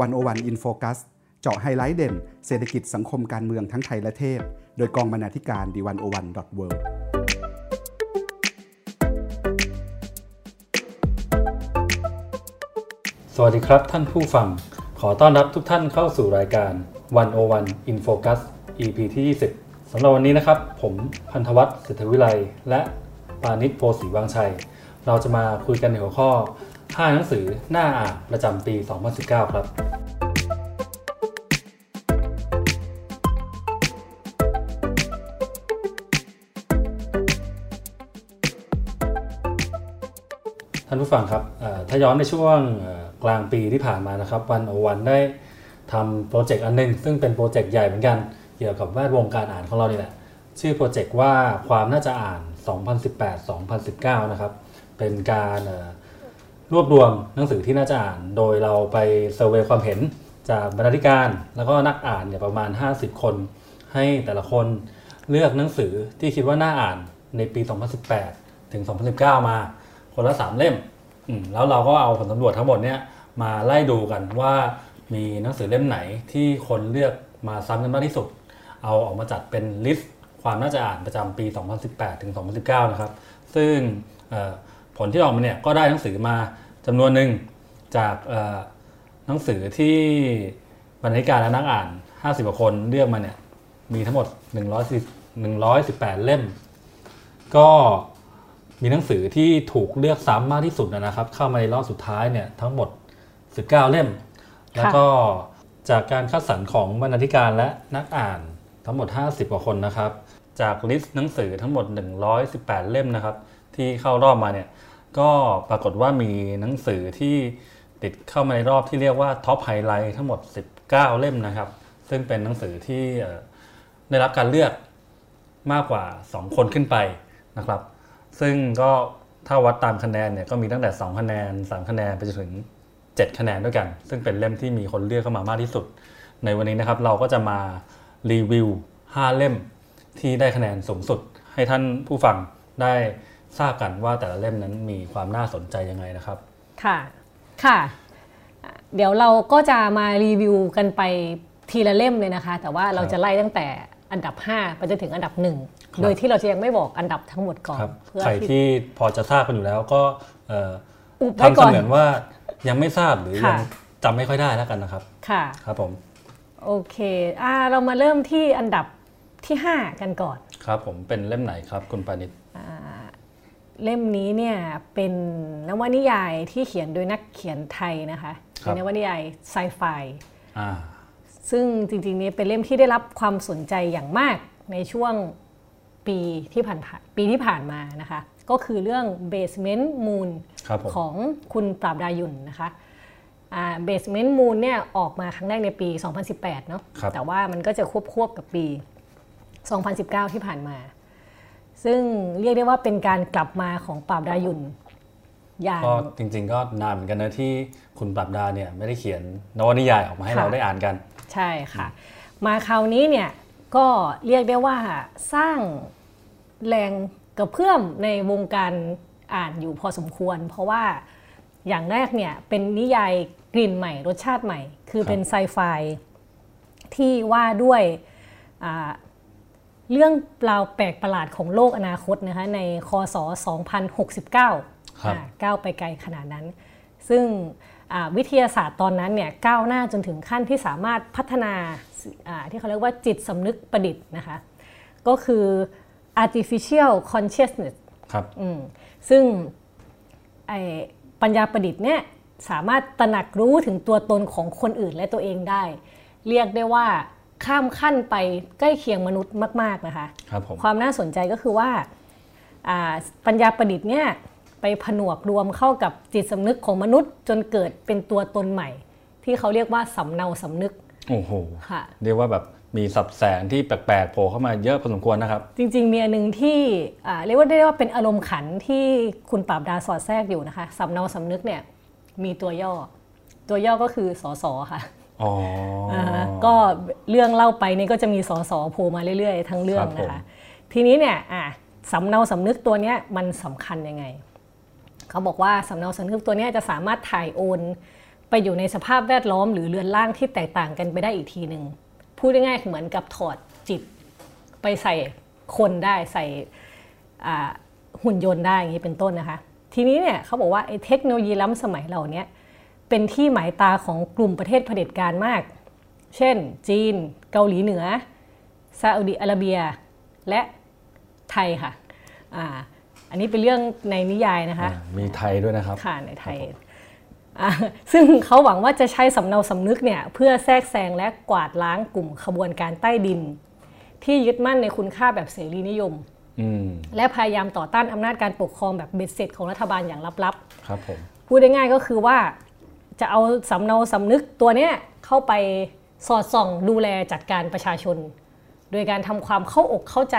One O One In Focus เจาะไฮไลท์เด่น เศรษฐกิจสังคมการเมืองทั้งไทยและเทศ โดยกองบรรณาธิการ The One O One dot World สวัสดีครับท่านผู้ฟัง ขอต้อนรับทุกท่านเข้าสู่รายการ101 In Focus EP ที่ 20สำหรับวันนี้นะครับ ผมพันธวัฒน์เศรษฐวิไลและปาณิส โพธิ์ศรีวังชัย เราจะมาคุยกันในหัวข้อ 5 หนังสือหน้าอ่านประจำปี 2019 ครับ ผู้ฟังครับถ้าย้อนในช่วงกลางปีที่ผ่านมานะครับ วันโอวันได้ทำโปรเจกต์อันนึง ซึ่งเป็นโปรเจกต์ใหญ่เหมือนกันเกี่ยวกับแวดวงการอ่านของเรานี่แหละ ชื่อโปรเจกต์ว่าความน่าจะอ่าน 2018-2019 นะครับ เป็นการรวบรวมหนังสือที่น่าจะอ่าน โดยเราไปเซอร์เวยความเห็นจากบรรณาธิการ แล้วก็นักอ่านเนี่ยประมาณ 50 คน ให้แต่ละคนเลือกหนังสือที่คิดว่าน่าอ่านในปี 2018 ถึง 2019 มา คนละ 3 เล่ม แล้วเราก็เอาผลสำรวจทั้งหมดเนี่ยมาไล่ดูกันว่ามีหนังสือเล่มไหนที่คนเลือกมาซ้ำกันมากที่สุด เอาออกมาจัดเป็นลิสต์ความน่าจะอ่านประจำปี 2018 ถึง 2019 นะครับ ซึ่งผลที่ออกมาเนี่ยก็ได้หนังสือมาจำนวนหนึ่งจากหนังสือที่บรรณาธิการและนักอ่าน 50กว่าคนเลือกมาเนี่ยมีทั้งหมด 118เล่ม ก็ มีหนังสือที่ถูกเลือกซ้ำมากที่สุดนะครับ เข้ามาในรอบสุดท้ายเนี่ยทั้งหมด 19 เล่ม แล้วก็จากการคัดสรรของบรรณาธิการและนักอ่านทั้งหมด 50 กว่าคนนะครับ จาก list หนังสือทั้งหมด 118 เล่มนะครับ ที่เข้ารอบมาเนี่ยก็ปรากฏว่ามีหนังสือที่ติดเข้ามาในรอบที่เรียกว่า top highlight ทั้งหมด 19 เล่มนะครับ ซึ่งเป็นหนังสือที่ได้รับการเลือกมากกว่า 2 คนขึ้นไปนะครับ ซึ่งก็ถ้าวัดตามคะแนนเนี่ยก็มีตั้งแต่ 2 คะแนน 3 คะแนนไปจนถึง 7 คะแนนด้วยกัน ซึ่งเป็นเล่มที่มีคนเลือกเข้ามามากที่สุด ในวันนี้นะครับเราก็จะมารีวิว 5 เล่มที่ได้คะแนนสูงสุด ให้ท่านผู้ฟังได้ทราบกันว่าแต่ละเล่มนั้นมีความน่าสนใจยังไงนะครับ ค่ะ ค่ะ เดี๋ยวเราก็จะมารีวิวกันไปทีละเล่มเลยนะคะ แต่ว่าเราจะไล่ตั้งแต่อันดับ 5 ไปจนถึงอันดับหนึ่ง โดยที่เราจะยังไม่บอกอันดับทั้งหมดก่อนใครที่พอจะทราบกันอยู่แล้วก็ทำเสมือนว่ายังไม่ทราบหรือยังจำไม่ค่อยได้แล้วกันนะครับ ค่ะ ครับผม โอเคอ่าเรามาเริ่มที่อันดับที่ 5 กันก่อน ครับผมเป็นเล่มไหนครับคุณปานิชเล่มนี้เนี่ยเป็นนวนิยายที่เขียนโดยนักเขียนไทยนะคะเป็นนวนิยายไซไฟซึ่งจริงๆนี้เป็นเล่มที่ได้รับความสนใจอย่างมากในช่วง ปีที่ผ่านปีที่ผ่านมานะคะ ก็คือเรื่อง Basement Moon ของคุณปราบดายุนนะคะเบสเมนต์มูนเนี่ยออกมาครั้งแรกในปี 2018 เนาะแต่ว่ามันก็จะควบควบกับปี 2019 ที่ผ่านมา ซึ่งเรียกได้ว่าเป็นการกลับมาของปราบดายุนอย่างก็จริงๆก็นานเหมือนกันนะที่คุณปราบดาเนี่ยไม่ได้เขียนนวนิยายออกมาให้เราได้อ่านกัน ใช่ค่ะ มาคราวนี้เนี่ยก็เรียกได้ว่าสร้าง แรงกระเพื่อมในวงการอ่านอยู่พอสมควร เพราะว่าอย่างแรกเนี่ยเป็นนิยายกลิ่นใหม่ รสชาติใหม่ คือเป็นไซไฟที่ว่าด้วยเรื่องราวแปลกประหลาดของโลกอนาคตนะคะในคศ 2069ก้าวไปไกลขนาดนั้น ซึ่งวิทยาศาสตร์ตอนนั้นเนี่ยก้าวหน้าจนถึงขั้นที่สามารถพัฒนาที่เขาเรียกว่าจิตสำนึกประดิษฐ์นะคะก็คือ artificial consciousness ครับซึ่งปัญญาประดิษฐ์เนี่ยสามารถตระหนักรู้ถึงตัวตนของคนอื่นและตัวเองได้ เรียกได้ว่าข้ามขั้นไปใกล้เคียงมนุษย์มาก ๆ นะคะคคความน่าสนใจก็คือว่าปัญญาประดิษฐ์เนี่ยไปผนวกรวมเข้ากับจิตสำนึกของมนุษย์จนเกิดเป็นตัวตนใหม่ ที่เขาเรียกว่าสำเนาสำนึก โอ้โหค่ะ เรียกว่าแบบ มีสับแสงที่แปลกๆโผล่เข้ามาเยอะพอสมควรนะครับ จริง ๆ มีอันหนึ่งที่เรียกว่าได้ว่าเป็นอารมณ์ขันที่คุณปราบดาสอดแทรกอยู่นะคะสำเนาสำนึกเนี่ยมีตัวย่อ ตัวย่อก็คือสอสอค่ะอ๋อก็เรื่องเล่าไปนี่ก็จะมีสอสอโผล่มาเรื่อยๆ ทั้งเรื่องนะคะทีนี้เนี่ยสำเนาสำนึกตัวนี้มันสำคัญยังไง เขาบอกว่าสำเนาสำนึกตัวนี้จะสามารถถ่ายโอน ไปอยู่ในสภาพแวดล้อม หรือเรือนร่างที่แตกต่างกันไปได้อีกทีหนึ่ง พูดง่ายๆเหมือนกับถอดจิตไปใส่คนได้ใส่หุ่นยนต์ได้อย่างนี้เป็นต้นนะคะ ทีนี้เนี่ยเขาบอกว่าไอ้เทคโนโลยีล้ำสมัยเหล่านี้เป็นที่หมายตาของกลุ่มประเทศเผด็จการมาก เช่น จีน เกาหลีเหนือซาอุดิอาระเบีย และไทยค่ะอ่าอันนี้เป็นเรื่องในนิยายนะคะ มีไทยด้วยนะครับ ค่ะในไทย ซึ่งเขาหวังว่าจะใช้สำเนาสำนึกเนี่ยเพื่อแทรกแซงและกวาดล้างกลุ่มขบวนการใต้ดิน ที่ยึดมั่นในคุณค่าแบบเสรีนิยมและพยายามต่อต้านอำนาจการปกครองแบบเบ็ดเสร็จของรัฐบาลอย่างลับๆครับผมพูดได้ง่ายก็คือว่าจะเอาสำเนาสำนึกตัวเนี้ยเข้าไปสอดส่องดูแลจัดการประชาชน โดยการทำความเข้าอกเข้าใจ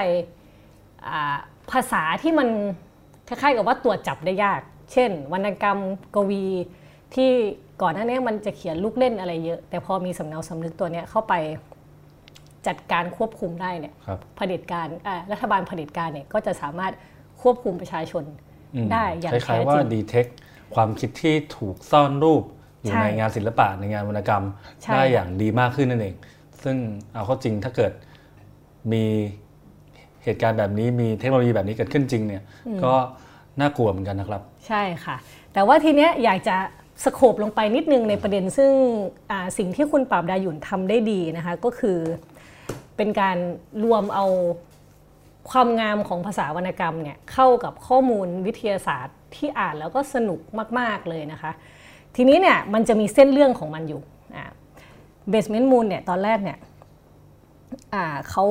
ภาษาที่มันคล้ายๆกับว่าตรวจจับได้ยาก เช่น วรรณกรรมกวี ที่ก่อนหน้านี้มันจะเขียนลูกเล่นอะไรเยอะ แต่พอมีสำเนาสำนึกตัวนี้เข้าไปจัดการควบคุมได้เนี่ยเผด็จการรัฐบาลเผด็จการเนี่ยก็จะสามารถควบคุมประชาชนได้อย่างแท้จริงคล้ายๆว่าดีเทคความคิดที่ถูกซ่อนรูปอยู่ในงานศิลปะในงานวรรณกรรมได้อย่างดีมากขึ้นนั่นเอง ซึ่งเอาเข้าจริงถ้าเกิดมีเหตุการณ์แบบนี้มีเทคโนโลยีแบบนี้เกิดขึ้นจริงเนี่ยก็น่ากลัวเหมือนกันนะครับ ใช่ค่ะ แต่ว่าทีเนี้ยอยากจะ สโคบลงไปนิดนึงในประเด็นซึ่งสิ่งที่คุณปราบดาหยุ่นทำได้ดีนะคะก็คือเป็นการรวมเอาความงามของภาษาวรรณกรรมเนี่ยเข้ากับข้อมูลวิทยาศาสตร์ที่อ่านแล้วก็สนุกมาก ๆ เลยนะคะ ทีนี้เนี่ยมันจะมีเส้นเรื่องของมันอยู่เบสเมนต์มูนเนี่ยตอนแรกเนี่ยเขา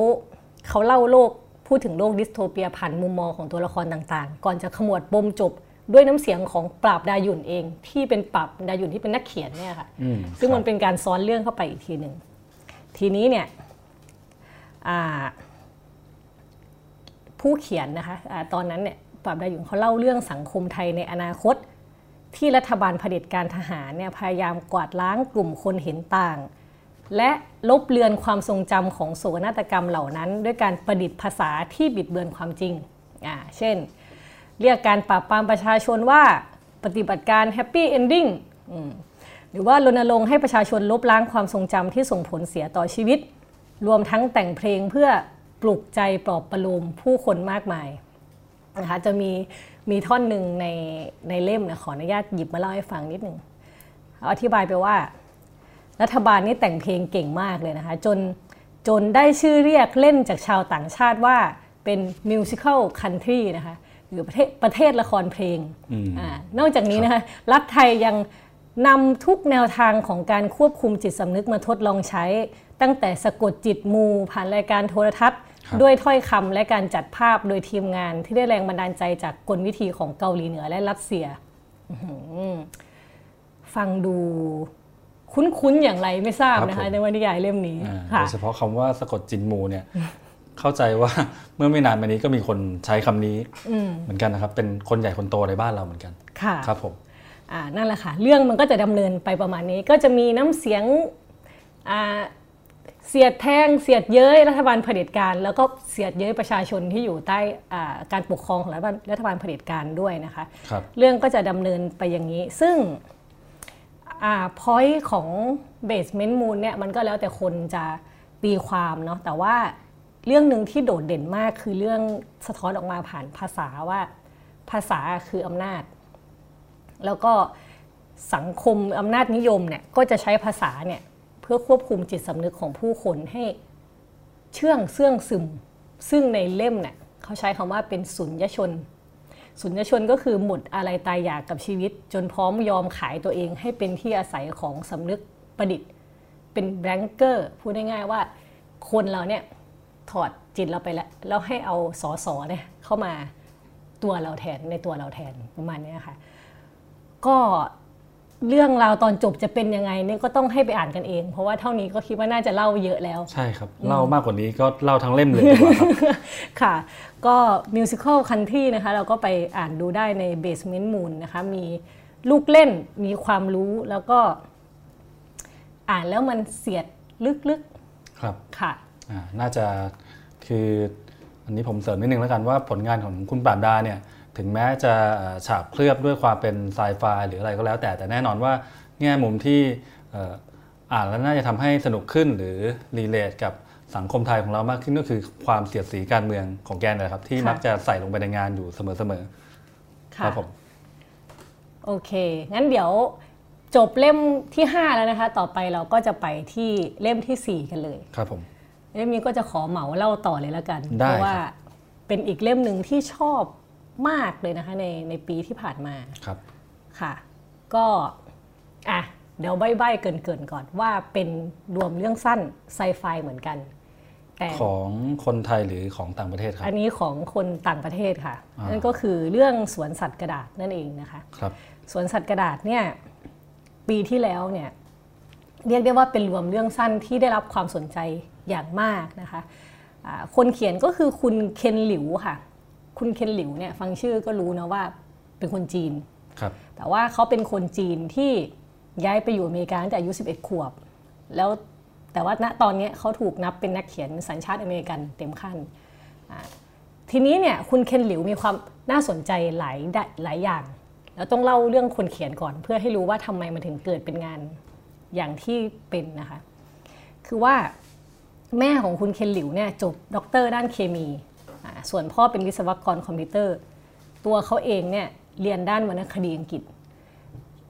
เขาเล่าโลกพูดถึงโลกดิสโทเปียผ่านมุมมองของตัวละครต่างๆ ก่อนจะขมวดปมจบ ด้วยน้ำเสียงของปราบดายุนเอง ที่เป็นปราบดายุนที่เป็นนักเขียนเนี่ยค่ะซึ่งมันเป็นการซ้อนเรื่องเข้าไปอีกทีหนึ่งทีนี้เนี่ยผู้เขียนนะคะะตอนนั้นเนี่ยปราบดายุนเขาเล่าเรื่องสังคมไทยในอนาคต ที่รัฐบาลเผด็จการทหารเนี่ยพยายามกวาดล้างกลุ่มคนเห็นต่าง และลบเลือนความทรงจำของโศกนาฏกรรมเหล่านั้น ด้วยการประดิษฐ์ภาษาที่บิดเบือนความจริงอ่าเช่น เรียกการปราบปรามประชาชนว่าปฏิบัติการ happy ending หรือว่ารณรงค์ให้ประชาชนลบล้างความทรงจำที่ส่งผลเสียต่อชีวิต รวมทั้งแต่งเพลงเพื่อปลุกใจปลอบประโลมผู้คนมากมายนะคะจะมีมีท่อนหนึ่งในในเล่มนะขออนุญาตหยิบมาเล่าให้ฟังนิดหนึ่งอธิบายไปว่า รัฐบาลนี่แต่งเพลงเก่งมากเลยนะคะจนจนได้ชื่อเรียกเล่นจากชาวต่างชาติว่าเป็นมิวสิควลคันทรีนะคะ หรือประเทศประเทศละครเพลงอนอกจากนี้นะคะรัฐไทยยังนำทุกแนวทางของการควบคุมจิตสำนึกมาทดลองใช้ ตั้งแต่สะกดจิตมูผ่านรายการโทรทัศน์ ด้วยถ้อยคำและการจัดภาพโดยทีมงานที่ได้แรงบันดาลใจจากกลวิธีของเกาหลีเหนือและรัสเซีย ฟังดูคุ้นๆอย่างไรไม่ทราบนะคะในวรรณนิยายเล่มนี้โดยเฉพาะคำว่าสะกดจินมูเนี่ย เข้าใจว่าเมื่อไม่นานมานี้ก็มีคนใช้คำนี้เหมือนกันนะครับ เป็นคนใหญ่คนโตในบ้านเราเหมือนกันค่ะครับผมนั่นแหละค่ะ เรื่องมันก็จะดำเนินไปประมาณนี้ ก็จะมีน้ำเสียงเสียดแทงเสียดเย้ยรัฐบาลเผด็จการ แล้วก็เสียดเย้ยประชาชนที่อยู่ใต้การปกครองของรัฐบาลเผด็จการด้วยนะคะครเรื่องก็จะดำเนินไปอย่างนี้ ซึ่งอ่าพอยต์ของเบสเมนต์มูลเนี่ยมันก็แล้วแต่คนจะตีความเนาะแต่ว่า เรื่องหนึ่งที่โดดเด่นมากคือเรื่องสะท้อนออกมาผ่านภาษาว่าภาษาคืออำนาจ แล้วก็สังคมอำนาจนิยมเนี่ยก็จะใช้ภาษาเนี่ยเพื่อควบคุมจิตสำนึกของผู้คนให้เชื่องเสื่องซึม ซึ่งในเล่มเนี่ยเขาใช้คำว่าเป็นสุญญชน สุญญชนก็คือหมดอะไรตายอยากกับชีวิต จนพร้อมยอมขายตัวเองให้เป็นที่อาศัยของสำนึกประดิษฐ์ เป็นแบงเกอร์พูดง่ายๆว่าคนเราเนี่ย ถอดจิตเราไปแล้วแล้วให้เอาสอสอเนี่ยเข้ามาตัวเราแทนในตัวเราแทนประมาณนี้ค่ะ ก็เรื่องราวตอนจบจะเป็นยังไงเนี่ยก็ต้องให้ไปอ่านกันเอง เพราะว่าเท่านี้ก็คิดว่าน่าจะเล่าเยอะแล้ว ใช่ครับเล่ามากกว่านี้ก็เล่าทั้งเล่มเลยดีกว่าครับค่ะ ก็มิวสิควลคันที่นะคะเราก็ไปอ่านดูได้ใน Basement Moon นะคะมีลูกเล่นมีความรู้แล้วก็ อ่านแล้วมันเสียดลึกๆครับค่ะ น่าจะคืออันนี้ผมเสริมนิดนึงแล้วกันว่าผลงานของคุณปราบดาเนี่ยถึงแม้จะฉาบเคลือบด้วยความเป็นไซไฟหรืออะไรก็แล้วแต่แต่แน่นอนว่าแง่มุมที่อ่านแล้วน่าจะทำให้สนุกขึ้นหรือรีเลทกับสังคมไทยของเรามากขึ้นก็คือความเสียดสีการเมืองของแกนนะครับ ที่มักจะใส่ลงไปในงานอยู่เสมอๆครับผมโอเค งั้นเดี๋ยวจบเล่มที่ 5 แล้วนะคะ ต่อไปเราก็จะไปที่เล่มที่ 4 กันเลย ครับผม เล่มนี้ก็จะขอเหมาเล่าต่อเลยแล้วกัน เพราะว่าเป็นอีกเล่มหนึ่งที่ชอบมากเลยนะคะในในปีที่ผ่านมาครับค่ะ ก็อะเดี๋ยวใบ้ๆเกินๆก่อนว่าเป็นรวมเรื่องสั้นไซไฟเหมือนกันแต่ของคนไทยหรือของต่างประเทศครับ อันนี้ของคนต่างประเทศค่ะ นั่นก็คือเรื่องสวนสัตว์กระดาษนั่นเองนะคะครับสวนสัตว์กระดาษเนี่ยปีที่แล้วเนี่ยเรียกได้ว่าเป็นรวมเรื่องสั้นที่ได้รับความสนใจ อย่างมากนะคะคนเขียนก็คือคุณเคนหลิวค่ะ คุณเคนหลิวเนี่ยฟังชื่อก็รู้นะว่าเป็นคนจีนครับแต่ว่าเขาเป็นคนจีนที่ย้ายไปอยู่อเมริกาตั้งแต่อายุ 11 ขวบ แล้วแต่ว่าณตอนนี้เขาถูกนับเป็นนักเขียนสัญชาติอเมริกันเต็มขั้น ทีนี้เนี่ยคุณเคนหลิวมีความน่าสนใจหลายหลายอย่าง แล้วต้องเล่าเรื่องคนเขียนก่อน เพื่อให้รู้ว่าทำไมมันถึงเกิดเป็นงานอย่างที่เป็นนะคะ คือว่า แม่ของคุณเคนหลิวเนี่ยจบด็อกเตอร์ด้านเคมี ส่วนพ่อเป็นวิศวกรคอมพิวเตอร์ ตัวเขาเองเนี่ยเรียนด้านวรรณคดีอังกฤษ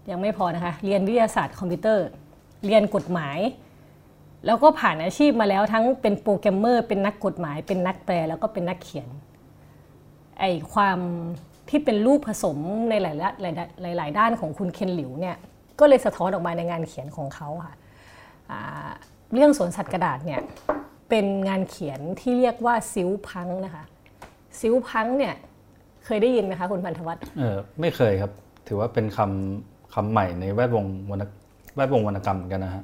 ยังไม่พอนะคะ เรียนวิทยาศาสตร์คอมพิวเตอร์ เรียนกฎหมาย แล้วก็ผ่านอาชีพมาแล้วทั้งเป็นโปรแกรมเมอร์เป็นนักกฎหมาย เป็นนักแปลแล้วก็เป็นนักเขียนไอความที่เป็นรูปผสมในหลายหลายหลายด้านของคุณเคนหลิวเนี่ยก็เลยสะท้อนออกมาในงานเขียนของเขาค่ะ เรื่องสวนสัตว์กระดาษเนี่ยเป็นงานเขียนที่เรียกว่าซิวพังนะคะซิวพังเนี่ยเคยได้ยินไหมคะคุณพันธวัฒน์เออไม่เคยครับ ถือว่าเป็นคำคำใหม่ในแวดวงวรรณแวดวงวรรณกรรมเหมือนกันนะฮะ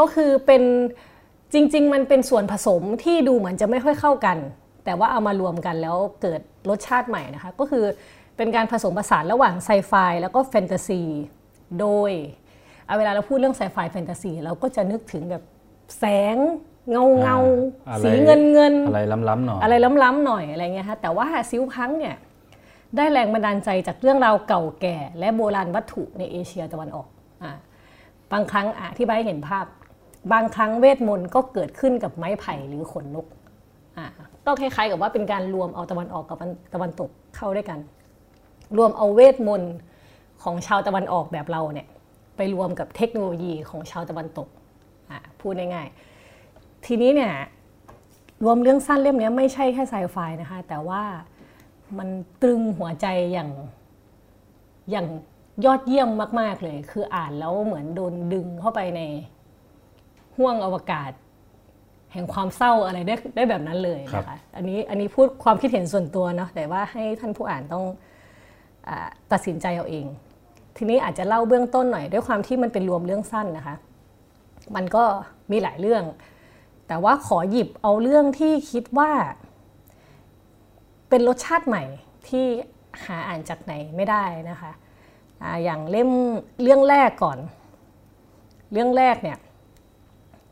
ก็คือเป็นจริง ๆ มันเป็นส่วนผสมที่ดูเหมือนจะไม่ค่อยเข้ากัน แต่ว่าเอามารวมกันแล้วเกิดรสชาติใหม่นะคะ ก็คือเป็นการผสมผสานระหว่างไซไฟแล้วก็แฟนตาซีโดย เอาเวลาเราพูดเรื่องไซไฟแฟนตาซีเราก็จะนึกถึงแบบ แสงเงาเงาสีเงินเงินอะไรล้ำๆหน่อยอะไรล้ำๆหน่อยอะไรเงี้ยฮะแต่ว่าซิวพังเนี่ยได้แรงบันดาลใจจากเรื่องราวเก่าแก่ และโบราณวัตถุในเอเชียตะวันออกอ่าบางครั้งอธิบายเห็นภาพ บางครั้งเวทมนต์ก็เกิดขึ้นกับไม้ไผ่หรือขนนกอ่าก็คล้ายๆกับว่าเป็นการรวมเอาตะวันออกกับตะวันตกเข้าด้วยกัน รวมเอาเวทมนต์ของชาวตะวันออกแบบเราเนี่ยไปรวมกับเทคโนโลยีของชาวตะวันตก พูดง่ายๆ ทีนี้เนี่ยรวมเรื่องสั้นเล่มนี้ไม่ใช่แค่ไซไฟนะคะ แต่ว่ามันตรึงหัวใจอย่างอย่างยอดเยี่ยมมาก ๆ เลย คืออ่านแล้วเหมือนโดนดึงเข้าไปในห่วงอวกาศ แห่งความเศร้าอะไรได้ได้แบบนั้นเลยนะคะอันนี้อันนี้พูดความคิดเห็นส่วนตัวเนาะแต่ว่าให้ท่านผู้อ่านต้องตัดสินใจเอาเอง ทีนี้อาจจะเล่าเบื้องต้นหน่อยด้วยความที่มันเป็นรวมเรื่องสั้นนะคะ มันก็มีหลายเรื่อง แต่ว่าขอหยิบเอาเรื่องที่คิดว่า เป็นรสชาติใหม่ที่หาอ่านจากไหนไม่ได้นะคะออย่างเล่มเรื่องแรกก่อน เรื่องแรกเนี่ย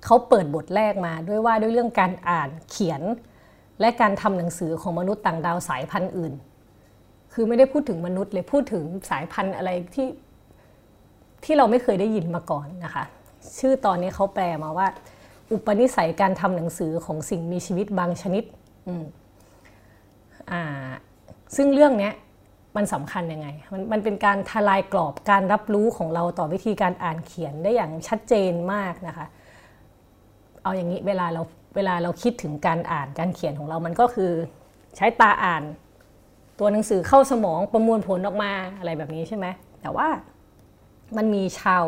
เขาเปิดบทแรกมาด้วยว่าด้วยเรื่องการอ่านเขียน และการทำหนังสือของมนุษย์ต่างดาวสายพันธุ์อื่น คือไม่ได้พูดถึงมนุษย์เลยพูดถึงสายพันธุ์อะไรที่ที่เราไม่เคยได้ยินมาก่อนนะคะ ชื่อตอนนี้เขาแปลมาว่า อุปนิสัยการทำหนังสือของสิ่งมีชีวิตบางชนิดอ่าซึ่งเรื่องนี้มันสำคัญยังไงมันมันเป็นการทลายกรอบการรับรู้ของเราต่อวิธีการอ่านเขียนได้อย่างชัดเจนมากนะคะ เอาอย่างนี้เวลาเราเวลาเราคิดถึงการอ่านการเขียนของเรามันก็คือใช้ตาอ่าน ตัวหนังสือเข้าสมองประมวลผลออกมาอะไรแบบนี้ใช่ไหมแต่ว่ามันมีชาว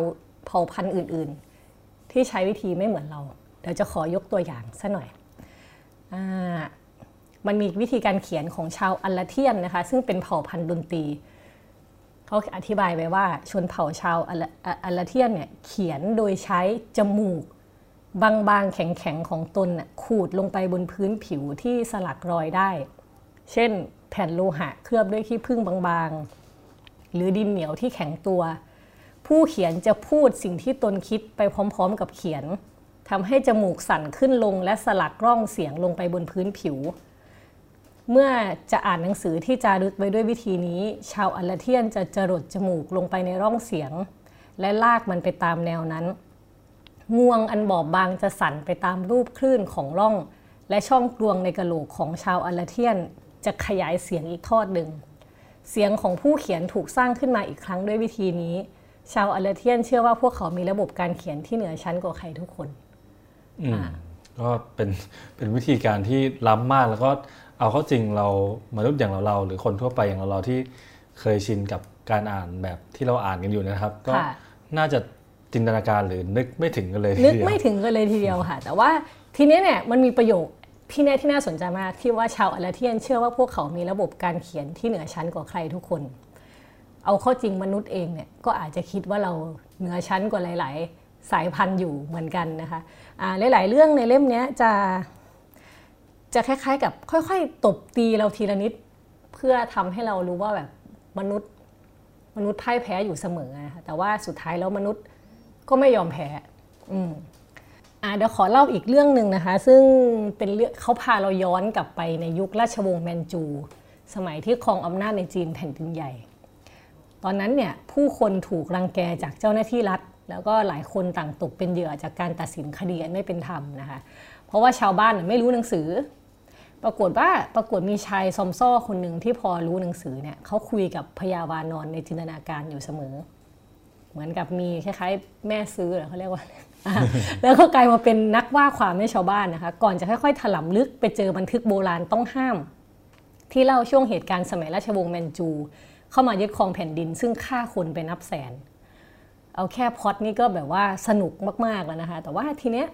เผ่าพันธุ์อื่น ที่ใช้วิธีไม่เหมือนเรา เดี๋ยวจะขอยกตัวอย่างสัหน่อยอมันมีวิธีการเขียนของชาวอัลลาเทียนนะคะ ซึ่งเป็นเผ่าพันธุ์ดนตรีเขาอธิบายไว้ว่าชนเผ่าชาวอัลลาเทียนเนี่ยเขียนโดยใช้จมูกบางๆแข็งๆของตนขูดลงไปบนพื้นผิวที่สลักรอยได้ เช่น แผ่นโลหะเคลือบด้วยขี้ผึ้งบางๆ หรือดินเหนียวที่แข็งตัว ผู้เขียนจะพูดสิ่งที่ตนคิดไปพร้อม ๆ กับเขียนทำให้จมูกสั่นขึ้นลงและสลักร่องเสียงลงไปบนพื้นผิว เมื่อจะอ่านหนังสือที่จารึกไว้ด้วยวิธีนี้ ชาวอัลลเทียนจะจรดจมูกลงไปในร่องเสียง และลากมันไปตามแนวนั้น งวงอันบอบบางจะสั่นไปตามรูปคลื่นของร่อง และช่องกลวงในกระโหลกของชาวอาราเทียน จะขยายเสียงอีกทอดหนึ่งเสียงของผู้เขียนถูกสร้างขึ้นมาอีกครั้งด้วยวิธีนี้ ชาวอาราเทียนเชื่อว่าพวกเขามีระบบการเขียนที่เหนือชั้นกว่าใครทุกคนก็เป็นเป็นวิธีการที่ล้ำมากแล้วก็เอาเข้าจริงเรามนุษย์อย่างเราเราหรือคนทั่วไปอย่างเราเราที่เคยชินกับการอ่านแบบที่เราอ่านกันอยู่นะครับ ก็น่าจะจินตนาการหรือนึกไม่ถึงกันเลยนึกไม่ถึงกันเลยทีเดียวค่ะ แต่ว่าทีนี้เนี่ยมันมีประโยคที่แน่ที่น่าสนใจมากที่ว่าชาวอาราเทียน เชื่อว่าพวกเขามีระบบการเขียนที่เหนือชั้นกว่าใครทุกคน เอาข้อจริงมนุษย์เองเนี่ยก็อาจจะคิดว่าเราเหนือชั้นกว่าหลาย ๆ สายพันธุ์อยู่เหมือนกันนะคะหลาย ๆ เรื่องในเล่มนี้จะจะคล้าย ๆ กับค่อย ๆ ตบตีเราทีละนิด เพื่อทำให้เรารู้ว่าแบบมนุษย์มนุษย์พ่ายแพ้อยู่เสมอนะคะแต่ว่าสุดท้ายแล้วมนุษย์ก็ไม่ยอมแพ้อืมอ่าเดี๋ยวขอเล่าอีกเรื่องหนึ่งนะคะ ซึ่งเป็นเรื่องเขาพาเราย้อนกลับไปในยุคราชวงศ์แมนจู สมัยที่ครองอำนาจในจีนแผ่นดินใหญ่ ตอนนั้นเนี่ยผู้คนถูกรังแกจากเจ้าหน้าที่รัฐ แล้วก็หลายคนต่างตกเป็นเหยื่อจากการตัดสินคดีไม่เป็นธรรมนะคะเพราะว่าชาวบ้านไม่รู้หนังสือ ปรากฏว่าปรากฏมีชายซอมซ้อคนหนึ่งที่พอรู้หนังสือเนี่ยเขาคุยกับพยาวานอนในจินตนาการอยู่เสมอ เหมือนกับมีคล้ายๆ แม่ซื้อหรือเขาเรียกว่าแล้วก็กลายมาเป็นนักว่าความให้ชาวบ้านนะคะ ก่อนจะค่อยๆ ถลำลึกไปเจอบันทึกโบราณต้องห้าม ที่เล่าช่วงเหตุการณ์สมัยราชวงศ์แมนจู เข้ามายึดครองแผ่นดิน ซึ่งฆ่าคนไปนับแสน เอาแค่พอดนี่ก็แบบว่าสนุกมากๆแล้วนะคะ แต่ว่าทีเนี้ย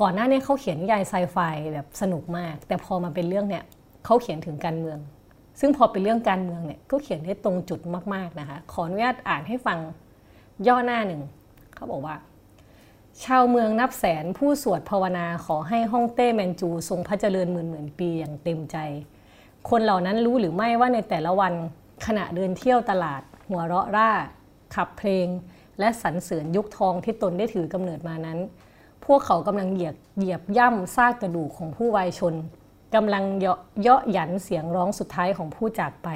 ก่อนหน้านี้เขาเขียนนิยายไซไฟแบบสนุกมาก แต่พอมาเป็นเรื่องเนี่ยเขาเขียนถึงการเมือง ซึ่งพอเป็นเรื่องการเมืองเนี่ยก็เขียนได้ตรงจุดมากๆนะคะ ขออนุญาตอ่านให้ฟังย่อหน้าหนึ่งเขาบอกว่า ชาวเมืองนับแสนผู้สวดภาวนาขอให้ฮ่องเต้แมนจู ทรงพระเจริญหมื่นหมื่นปีอย่างเต็มใจ คนเหล่านั้นรู้หรือไม่ว่าในแต่ละวันขณะเดินเที่ยวตลาด หัวเราะร่า ขับเพลง และสรรเสริญยุคทองที่ตนได้ถือกำเนิดมานั้น พวกเขากำลังเหยียบเหยียบย่ำซากกระดูกของผู้วายชนกำลังเยาะยาะหยันเสียงร้องสุดท้ายของผู้จากไป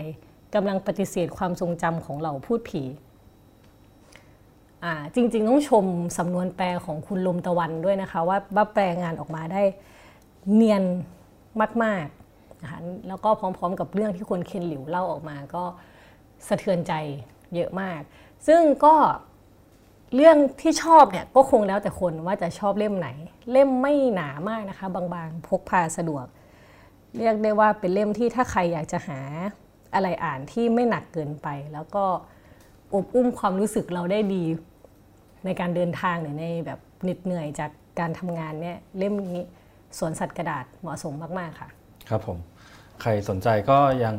กำลังปฏิเสธความทรงจำของเหล่าพูดผีจริงๆ ต้องชมสำนวนแปลของคุณลมตะวันด้วยนะคะ ว่าว่าแปลงานออกมาได้เนียนมาก ๆ นะคะแล้วก็พร้อมๆ กับเรื่องที่คนเคนหลิวเล่าออกมาก็สะเทือนใจเยอะมาก ซึ่งก็เรื่องที่ชอบเนี่ยก็คงแล้วแต่คนว่าจะชอบเล่มไหน เล่มไม่หนามากนะคะ บางๆ พกพาสะดวก เรียกได้ว่าเป็นเล่มที่ถ้าใครอยากจะหาอะไรอ่านที่ไม่หนักเกินไป แล้วก็อบอุ้มความรู้สึกเราได้ดี ในการเดินทางหรือในแบบเหน็ดเหนื่อยจากการทำงานเนี่ยเล่มนี้สวนสัตว์กระดาษเหมาะสมมาก ๆ ค่ะ ครับผม ใครสนใจก็ยัง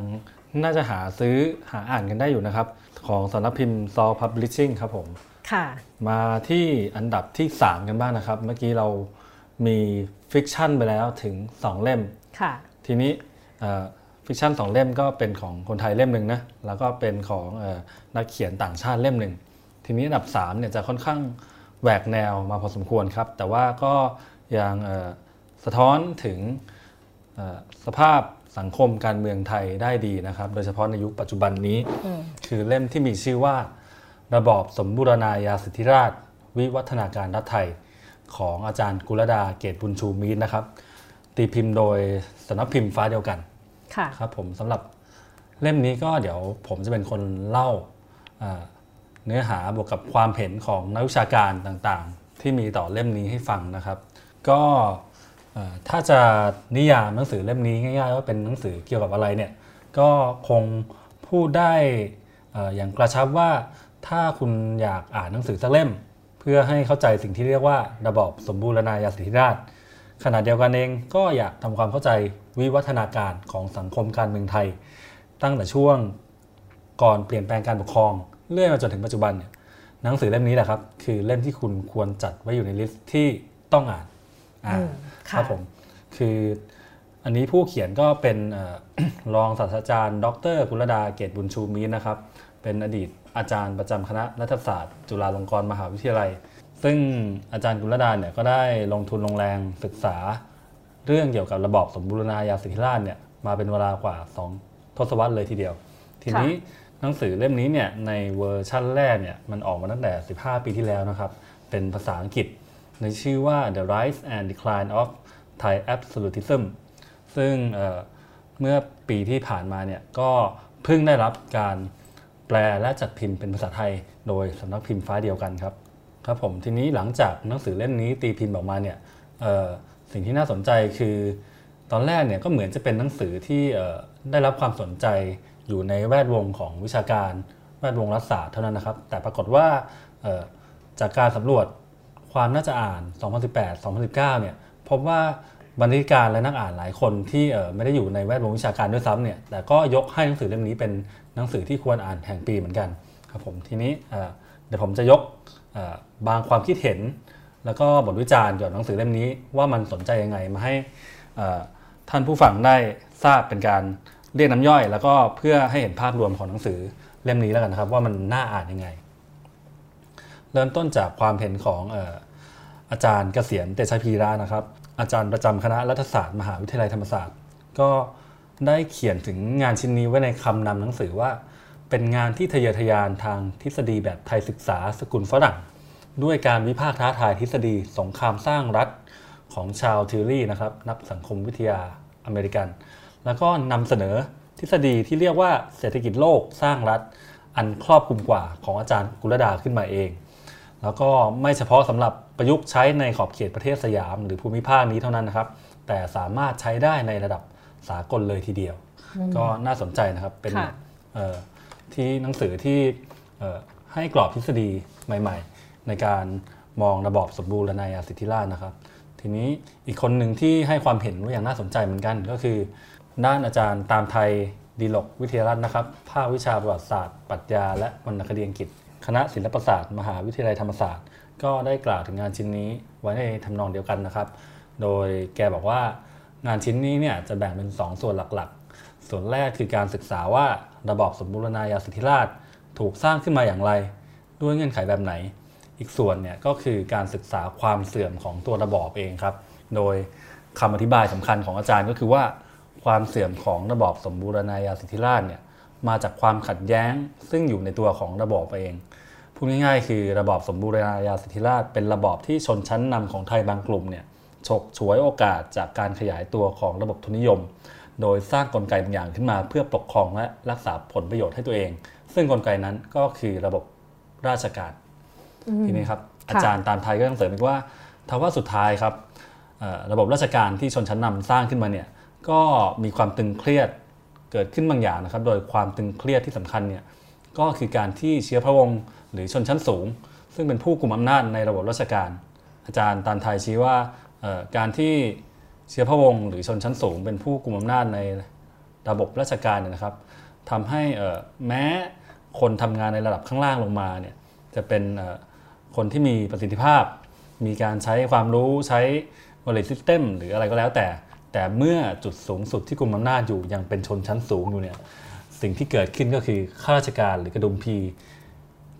น่าจะหาซื้อหาอ่านกันได้อยู่นะครับ ของสำนักพิมพ์ Salt Publishing ครับผม ค่ะ มาที่อันดับที่ 3 กันบ้างนะครับ เมื่อกี้เรามี fiction ไปแล้วถึง 2 เล่ม ค่ะ ทีนี้ fiction สองเล่มก็เป็นของคนไทยเล่มหนึ่งนะ แล้วก็เป็นของนักเขียนต่างชาติเล่มหนึ่ง ทีนี้อันดับ3เนี่ยจะค่อนข้างแหวกแนวมาพอสมควรครับ แต่ว่าก็ยังสะท้อนถึง สภาพสังคมการเมืองไทยได้ดีนะครับ โดยเฉพาะในยุคปัจจุบันนี้ คือเล่มที่มีชื่อว่า ระบอบสมบูรณาญาสิทธิราช วิวัฒนาการรัฐไทย ของอาจารย์กุลดาเกตบุญชูมีนนะครับ ตีพิมพ์โดยสำนักพิมพ์ฟ้าเดียวกันครับผมสำหรับเล่มนี้ก็เดี๋ยวผมจะเป็นคนเล่าเนื้อหาบวกกับความเห็นของนักวิชาการต่างๆ ที่มีต่อเล่มนี้ให้ฟังนะครับ ก็ ถ้าจะนิยามหนังสือเล่มนี้ง่ายๆว่าเป็นหนังสือเกี่ยวกับอะไรเนี่ยก็คงพูดได้อย่างกระชับว่าถ้าคุณอยากอ่านหนังสือสักเล่ม เพื่อให้เข้าใจสิ่งที่เรียกว่าระบอบสมบูรณาญาสิทธิราชขณะเดียวกันเองก็อยากทำความเข้าใจวิวัฒนาการของสังคมการเมืองไทย ตั้งแต่ช่วงก่อนเปลี่ยนแปลงการปกครองเรื่อยมาจนถึงปัจจุบันเนี่ยหนังสือเล่มนี้แหละครับ คือเล่มที่คุณควรจัดไว้อยู่ในลิสต์ที่ต้องอ่าน ครับผมคืออันนี้ผู้เขียนก็เป็นรองศาสตราจารย์ ดรกุลดาเกตบุญชูมีนะครับ เป็นอดีตอาจารย์ประจำคณะรัฐศาสตร์ จุฬาลงกรณ์มหาวิทยาลัย ซึ่งอาจารย์กุลดาเนี่ยก็ได้ลงทุนลงแรงศึกษา เรื่องเกี่ยวกับระบอบสมบูรณาญาสิทธิราชย์เนี่ยมาเป็นเวลากว่า 2 ทศวรรษเลยทีเดียว ทีนี้หนังสือเล่มนี้เนี่ยในเวอร์ชั่นแรกเนี่ยมันออกมาตั้งแต่ 15 ปีที่แล้วนะครับ เป็นภาษาอังกฤษ ในชื่อว่า The Rise and Decline of Thai Absolutism ซึ่งเมื่อปีที่ผ่านมาเนี่ยก็เพิ่งได้รับการแปลและจัดพิมพ์เป็นภาษาไทย โดยสำนักพิมพ์ฟ้าเดียวกันครับครับผมทีนี้หลังจากหนังสือเล่มนี้ตีพิมพ์ออกมาเนี่ยสิ่งที่น่าสนใจคือ ตอนแรกเนี่ยก็เหมือนจะเป็นหนังสือที่ได้รับความสนใจอยู่ในแวดวงของวิชาการ แวดวงรัฐศาสตร์เท่านั้นนะครับ แต่ปรากฏว่าจากการสำรวจ ความน่าจะอ่าน 2018-2019 เนี่ยพบว่าบรรณาธิการและนักอ่านหลายคนที่ไม่ได้อยู่ในแวดวงวิชาการด้วยซ้ำเนี่ยแต่ก็ยกให้หนังสือเล่มนี้เป็นหนังสือที่ควรอ่านแห่งปีเหมือนกันครับผมทีนี้เดี๋ยวผมจะยกบางความคิดเห็น แล้วก็บทวิจารณ์เกี่ยวกับหนังสือเล่มนี้ว่ามันสนใจยังไงมาให้ท่านผู้ฟังได้ทราบเป็นการเรียกน้ำย่อย แล้วก็เพื่อให้เห็นภาพรวมของหนังสือเล่มนี้แล้วกันนะครับ ว่ามันน่าอ่านยังไง เริ่มต้นจากความเห็นของ อาจารย์เกษียณเตชะพีรานะครับ อาจารย์ประจำคณะรัฐศาสตร์มหาวิทยาลัยธรรมศาสตร์ ก็ได้เขียนถึงงานชิ้นนี้ไว้ในคำนำหนังสือว่า เป็นงานที่ทะเยอทะยานทางทฤษฎีแบบไทยศึกษาสกุลฝรั่ง ด้วยการวิพากษ์ท้าทายทฤษฎีสงครามสร้างรัฐของชาวทิลลี่นะครับนักสังคมวิทยาอเมริกัน แล้วก็นำเสนอทฤษฎีที่เรียกว่าเศรษฐกิจโลกสร้างรัฐ อันครอบคลุมกว่าของอาจารย์กุลดาขึ้นมาเอง แล้วก็ไม่เฉพาะสำหรับประยุกต์ใช้ในขอบเขตประเทศสยาม หรือภูมิภาคนี้เท่านั้นนะครับ แต่สามารถใช้ได้ในระดับสากลเลยทีเดียว ก็น่าสนใจนะครับเป็นที่หนังสือที่ให้กรอบทฤษฎีใหม่ ๆ ในการมองระบอบสมบูรณาญาสิทธิราชนะครับ ทีนี้อีกคนหนึ่งที่ให้ความเห็นว่าอย่างน่าสนใจเหมือนกัน ก็คือ ด้านอาจารย์ตามไทยดีลกวิทยารัตน์นะครับ ภาควิชาประวัติศาสตร์ปรัชญาและวรรณคดีอังกฤษ คณะศิลปศาสตร์ มหาวิทยาลัยธรรมศาสตร์ ก็ได้กล่าวถึงงานชิ้นนี้ไว้ในทำนองเดียวกันนะครับ โดยแกบอกว่างานชิ้นนี้เนี่ยจะแบ่งเป็น 2 ส่วนหลักๆ ส่วนแรกคือการศึกษาว่าระบอบสมบูรณาญาสิทธิราชถูกสร้างขึ้นมาอย่างไร ด้วยเงื่อนไขแบบไหน อีกส่วนเนี่ยก็คือการศึกษาความเสื่อมของตัวระบอบเองครับ โดยคำอธิบายสำคัญของอาจารย์ก็คือว่า ความเสื่อมของระบอบสมบูรณาญาสิทธิราชเนี่ย มาจากความขัดแย้งซึ่งอยู่ในตัวของระบอบเองพูดง่ายๆ คือระบอบสมบูรณาญาสิทธิราชเป็นระบอบที่ชนชั้นนำของไทยบางกลุ่มเนี่ยฉกฉวยโอกาสจากการขยายตัวของระบบทุนนิยม โดยสร้างกลไกบางอย่างขึ้นมาเพื่อปกครองและรักษาผลประโยชน์ให้ตัวเอง ซึ่งกลไกนั้นก็คือระบบราชการทีนี้ครับอาจารย์ตามไทยก็ต้องเสริมอีกว่าทว่าสุดท้ายครับระบบราชการที่ชนชั้นนำสร้างขึ้นมาเนี่ยก็มีความตึงเครียด เกิดขึ้นบางอย่างนะครับ โดยความตึงเครียดที่สำคัญเนี่ยก็คือการที่เชื้อพระวงศ์หรือชนชั้นสูง ซึ่งเป็นผู้กลุ่มอำนาจในระบบราชการ อาจารย์ตานไทยชี้ว่าการที่เชื้อพระวงศ์หรือชนชั้นสูง เป็นผู้กุมอำนาจในระบบราชการเนี่ยนะครับทำให้แม้คนทำงานในระดับข้างล่างลงมาเนี่ยจะเป็นคนที่มีประสิทธิภาพ มีการใช้ความรู้ใช้บริษัทซิสเต็มหรืออะไรก็แล้วแต่ แต่เมื่อจุดสูงสุดที่กุมอำนาจอยู่ยังเป็นชนชั้นสูงอยู่เนี่ยสิ่งที่เกิดขึ้นก็คือข้าราชการหรือกระดุมพี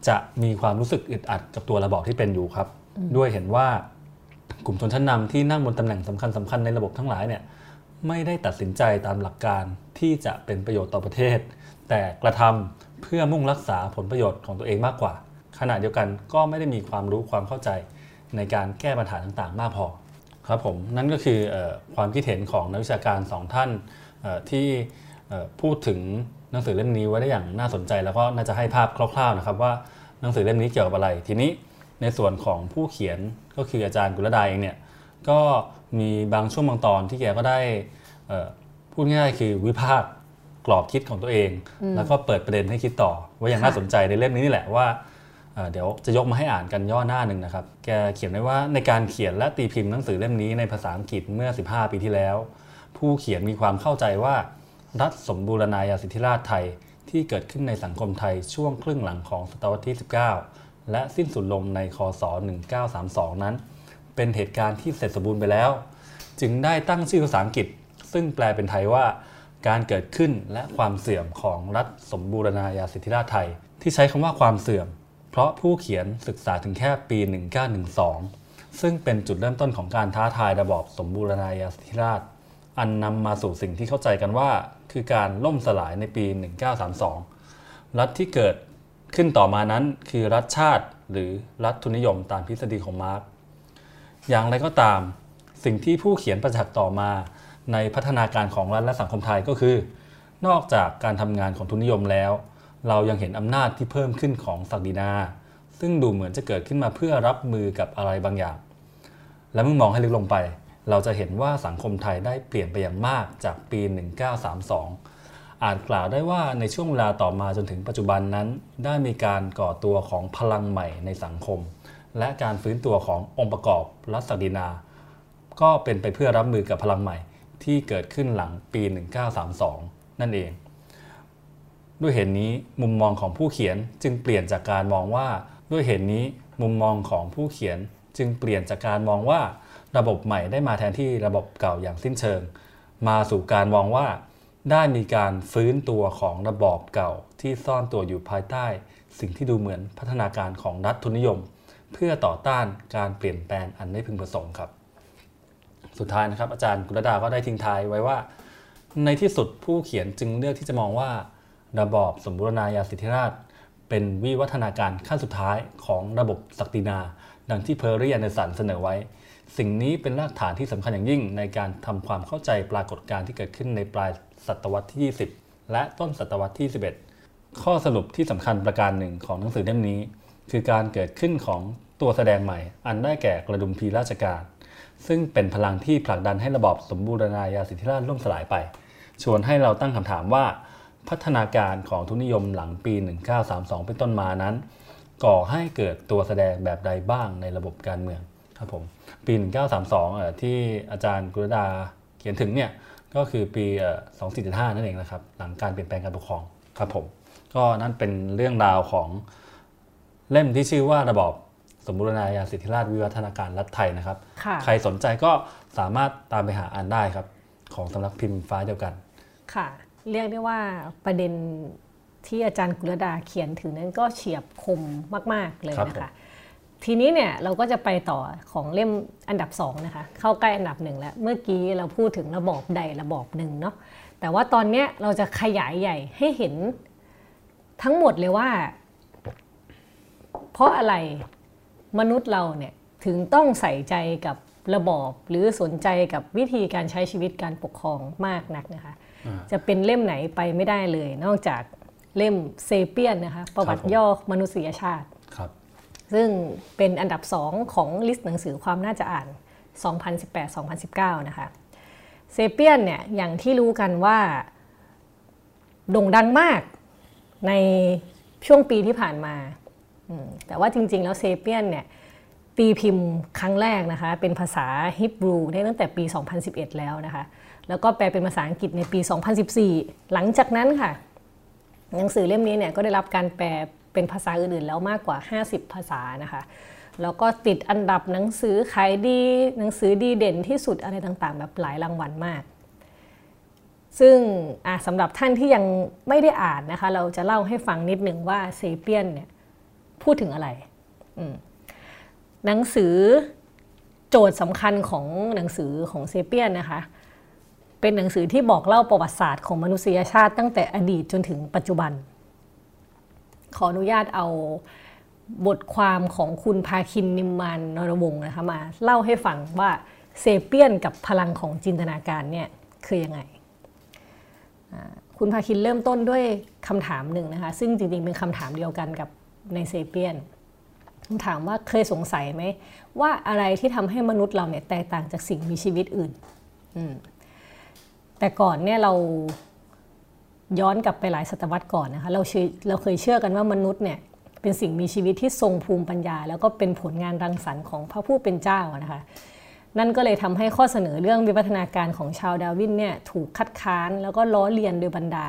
จะมีความรู้สึกอึดอัดกับตัวระบอบที่เป็นอยู่ครับ ด้วยเห็นว่ากลุ่มชนชั้นนำที่นั่งบนตำแหน่งสำคัญสำคัญในระบบทั้งหลายเนี่ยไม่ได้ตัดสินใจตามหลักการที่จะเป็นประโยชน์ต่อประเทศ แต่กระทำเพื่อมุ่งรักษาผลประโยชน์ของตัวเองมากกว่า ขณะเดียวกันก็ไม่ได้มีความรู้ความเข้าใจในการแก้ปัญหาต่างๆ มากพอ ครับผมนั่นก็คืออความคิดเห็นของนักวิชาการสองท่านที่พูดถึงหนังสือเล่มนี้ไว้ได้อย่างน่าสนใจ แล้วก็น่าจะให้ภาพคร่าวๆนะครับว่าหนังสือเล่มนี้เกี่ยวกับอะไร ทีนี้ในส่วนของผู้เขียนก็คืออาจารย์กุลดาเองเนี่ยก็มีบางช่วงบางตอนที่แกก็ได้พูดง่ายๆคือวิพากษ์กรอบคิดของตัวเอง แล้วก็เปิดประเด็นให้คิดต่อว่าอย่างน่าสนใจในเล่มนี้นี่แหละว่า เดี๋ยวจะยกมาให้อ่านกันย่อหน้าหนึ่งนะครับ แกเขียนไว้ว่าในการเขียนและตีพิมพ์หนังสือเล่มนี้ในภาษาอังกฤษเมื่อ 15 ปีที่แล้ว ผู้เขียนมีความเข้าใจว่า รัฐสมบูรณาญาสิทธิราชไทยที่เกิดขึ้นในสังคมไทยช่วงครึ่งหลังของศตวรรษที่ 19 และสิ้นสุดลงในคศ 1932 นั้น เป็นเหตุการณ์ที่เสร็จสมบูรณ์ไปแล้ว จึงได้ตั้งชื่อภาษาอังกฤษ ซึ่งแปลเป็นไทยว่า การเกิดขึ้นและความเสื่อมของรัฐสมบูรณาญาสิทธิราชไทย ที่ใช้คำว่าความเสื่อม ราะผู้เขียนศึกษาถึงแค่ปี 1912 ซึ่งเป็นจุดเริ่มต้นของการท้าทายระบอบสมบูรณาญาสิทธิราช อันนำมาสู่สิ่งที่เข้าใจกันว่าคือการล่มสลายในปี 1932 รัฐที่เกิดขึ้นต่อมานั้นคือรัฐชาติหรือรัฐทุนนิยมตามทฤษฎีของมาร์กอย่างไรก็ตาม สิ่งที่ผู้เขียนประจักษ์ต่อมาในพัฒนาการของรัฐและสังคมไทยก็คือ นอกจากการทำงานของทุนนิยมแล้ว เรายังเห็นอำนาจที่เพิ่มขึ้นของศักดินา ซึ่งดูเหมือนจะเกิดขึ้นมาเพื่อรับมือกับอะไรบางอย่าง และเมื่อมองให้ลึกลงไป เราจะเห็นว่าสังคมไทยได้เปลี่ยนไปอย่างมากจากปี 1932 อาจกล่าวได้ว่าในช่วงเวลาต่อมาจนถึงปัจจุบันนั้น ได้มีการก่อตัวของพลังใหม่ในสังคม และการฟื้นตัวขององค์ประกอบรัฐศักดินา ก็เป็นไปเพื่อรับมือกับพลังใหม่ที่เกิดขึ้นหลังปี 1932 นั่นเอง ด้วยเหตุนนี้มุมมองของผู้เขียนจึงเปลี่ยนจากการมองว่า ด้วยเหตุนนี้มุมมองของผู้เขียนจึงเปลี่ยนจากการมองว่า ระบบใหม่ได้มาแทนที่ระบบเก่าอย่างสิ้นเชิง มาสู่การมองว่า ได้มีการฟื้นตัวของระบอบเก่าที่ซ่อนตัวอยู่ภายใต้ สิ่งที่ดูเหมือนพัฒนาการของรัฐทุนนิยม เพื่อต่อต้านการเปลี่ยนแปลงอันไม่พึงประสงค์ครับ สุดท้ายนะครับ อาจารย์กุลดาก็ได้ทิ้งท้ายไว้ว่า ในที่สุดผู้เขียนจึงเลือกที่จะมองว่า ระบอบสมบูรณาญาสิทธิราช เป็นวิวัฒนาการขั้นสุดท้ายของระบบศักดินา ดังที่เพอร์รี่แอนเดอร์สันเสนอไว้ สิ่งนี้เป็นรากฐานที่สำคัญอย่างยิ่งในการทำความเข้าใจปรากฏการณ์ที่เกิดขึ้นในปลายศตวรรษที่ 20 และต้นศตวรรษที่ 11 ข้อสรุปที่สำคัญประการหนึ่งของหนังสือเล่มนี้ คือการเกิดขึ้นของตัวแสดงใหม่ อันได้แก่กระดุมพีราชการซึ่งเป็นพลังที่ผลักดันให้ระบอบสมบูรณาญาสิทธิราชล่มสลายไป ชวนให้เราตั้งคำถามว่า พัฒนาการของทุนนิยมหลังปี 1932 เป็นต้นมานั้น ก่อให้เกิดตัวแสดงแบบใดบ้างในระบบการเมืองครับผมปี 1932เอ่อที่อาจารย์กุลดาเขียนถึงเนี่ยก็คือปีเอ่อ2475 นั่นเองนะครับ หลังการเปลี่ยนแปลงการปกครองครับผมก็นั่นเป็นเรื่องราวของเล่มที่ชื่อว่าระบอบสมบูรณาญาสิทธิราชย์วิวัฒนาการรัฐไทยนะครับค่ะใครสนใจก็สามารถตามไปหาอ่านได้ครับ ของสำนักพิมพ์ฟ้าเดียวกัน ค่ะ เรียกได้ว่าประเด็นที่อาจารย์กุลดาเขียนถึงนั้นก็เฉียบคมมาก ๆ เลยครับนะผมคะทีนี้เนี่ยเราก็จะไปต่อของเล่มอันดับสองนะคะเข้าใกล้อันดับหนึ่งแล้ว เมื่อกี้เราพูดถึงระบอบใดระบอบหนึ่งเนาะแต่ว่าตอนเนี้ยเราจะขยายใหญ่ให้เห็นทั้งหมดเลยว่า เพราะอะไรมนุษย์เราเนี่ยถึงต้องใส่ใจกับระบอบหรือสนใจกับวิธีการใช้ชีวิตการปกครองมากนักนะคะ จะเป็นเล่มไหนไปไม่ได้เลย นอกจากเล่ม Sapiens นะคะประวัติย่อมนุษยชาติครับซึ่งเป็นอันดับ2ของ list หนังสือความน่าจะอ่าน 2018-2019 นะคะ Sapiens เนี่ยอย่างที่รู้กันว่าโด่งดังมากในช่วงปีที่ผ่านมาอืมแต่ว่าจริงๆแล้ว Sapiens เนี่ย ตีพิมพ์ครั้งแรกนะคะเป็นภาษาฮิบรูได้ตั้งแต่ปี 2011 แล้วนะคะ แล้วก็แปลเป็นภาษาอังกฤษในปี 2014 หลังจากนั้นค่ะหนังสือเล่มนี้เนี่ยก็ได้รับการแปลเป็นภาษาอื่นๆ แล้วมากกว่า 50 ภาษานะคะแล้วก็ติดอันดับหนังสือขายดีหนังสือดีเด่นที่สุดอะไรต่างๆ แบบหลายรางวัลมาก ซึ่งสำหรับท่านที่ยังไม่ได้อ่านนะคะ เราจะเล่าให้ฟังนิดหนึ่งว่าเซเปียนเนี่ยพูดถึงอะไรอืม หนังสือโจทย์สำคัญของหนังสือของเซเปียนนะคะ เป็นหนังสือที่บอกเล่าประวัติศาสตร์ของมนุษยชาติตั้งแต่อดีตจนถึงปัจจุบัน ขออนุญาตเอาบทความของคุณพาคินนิมมานนรวงนะคะมาเล่าให้ฟังว่าเซเปียนกับพลังของจินตนาการเนี่ยคือยังไง คุณพาคินเริ่มต้นด้วยคำถามหนึ่งนะคะ ซึ่งจริงๆเป็นคำถามเดียวกันกับในเซเปียน ถามว่าเคยสงสัยไหมว่าอะไรที่ทำให้มนุษย์เราเนี่ยแตกต่างจากสิ่งมีชีวิตอื่น แต่ก่อนเนี่ยเราย้อนกลับไปหลายศตวรรษก่อนนะคะเราเราเคยเชื่อกันว่ามนุษย์เนี่ยเป็นสิ่งมีชีวิตที่ทรงภูมิปัญญา แล้วก็เป็นผลงานรังสรรค์ของพระผู้เป็นเจ้านะคะนั่นก็เลยทำให้ข้อเสนอเรื่องวิวัฒนาการของชาวดาวินเนี่ยถูกคัดค้านแล้วก็ล้อเลียนโดยบรรดา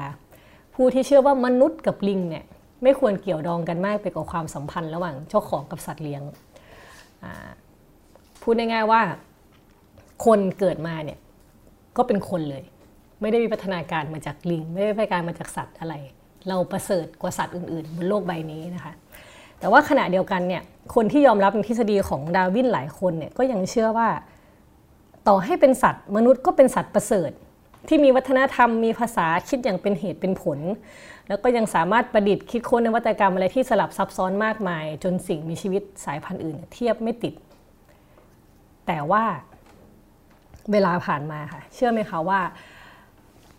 ผู้ที่เชื่อว่ามนุษย์กับลิงเนี่ย ไม่ควรเกี่ยวดองกันมากไปกว่าความสัมพันธ์ระหว่างเจ้าของกับสัตว์เลี้ยง พูดง่ายๆว่าคนเกิดมาเนี่ยก็เป็นคนเลย ไม่ได้วิวัฒนาการมาจากลิง ไม่ได้วิวัฒนาการมาจากสัตว์อะไร เราประเสริฐกว่าสัตว์อื่นๆบนโลกใบนี้นะคะแต่ว่าขณะเดียวกันเนี่ยคนที่ยอมรับในทฤษฎีของดาวินหลายคนเนี่ยก็ยังเชื่อว่า ต่อให้เป็นสัตว์ มนุษย์ก็เป็นสัตว์ประเสริฐ ที่มีวัฒนธรรมมีภาษาคิดอย่างเป็นเหตุเป็นผล แล้วก็ยังสามารถประดิษฐ์คิดค้นนวัตกรรมอะไรที่สลับซับซ้อนมากมาย จนสิ่งมีชีวิตสายพันธุ์อื่น เทียบไม่ติด แต่ว่าเวลาผ่านมาค่ะ เชื่อไหมคะว่า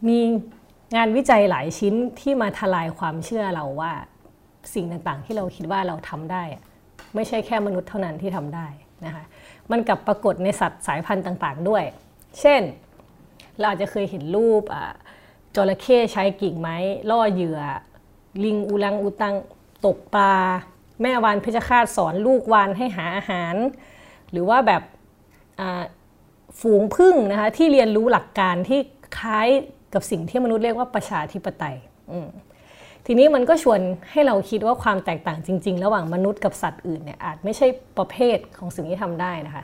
มีงานวิจัยหลายชิ้นที่มาทลายความเชื่อเราว่าสิ่งต่างๆ ที่เราคิดว่าเราทำได้ ไม่ใช่แค่มนุษย์เท่านั้นที่ทำได้นะคะมันกลับปรากฏในสัตว์สายพันธุ์ต่าง ๆ ด้วย เช่น เราอาจจะเคยเห็นรูป จระเข้ใช้กิ่งไม้ล่อเหยื่อ ลิงอุลังอุตังตกปลา แม่วานเพชฌฆาตสอนลูกวานให้หาอาหาร หรือว่าแบบฝูงพึ่งนะคะที่เรียนรู้หลักการที่คล้ายกับสิ่งที่มนุษย์เรียกว่าประชาธิปไตยทีนี้มันก็ชวนให้เราคิดว่าความแตกต่างจริง ๆ ระหว่างมนุษย์กับสัตว์อื่นเนี่ยอาจไม่ใช่ประเภทของสิ่งที่ทำได้นะคะ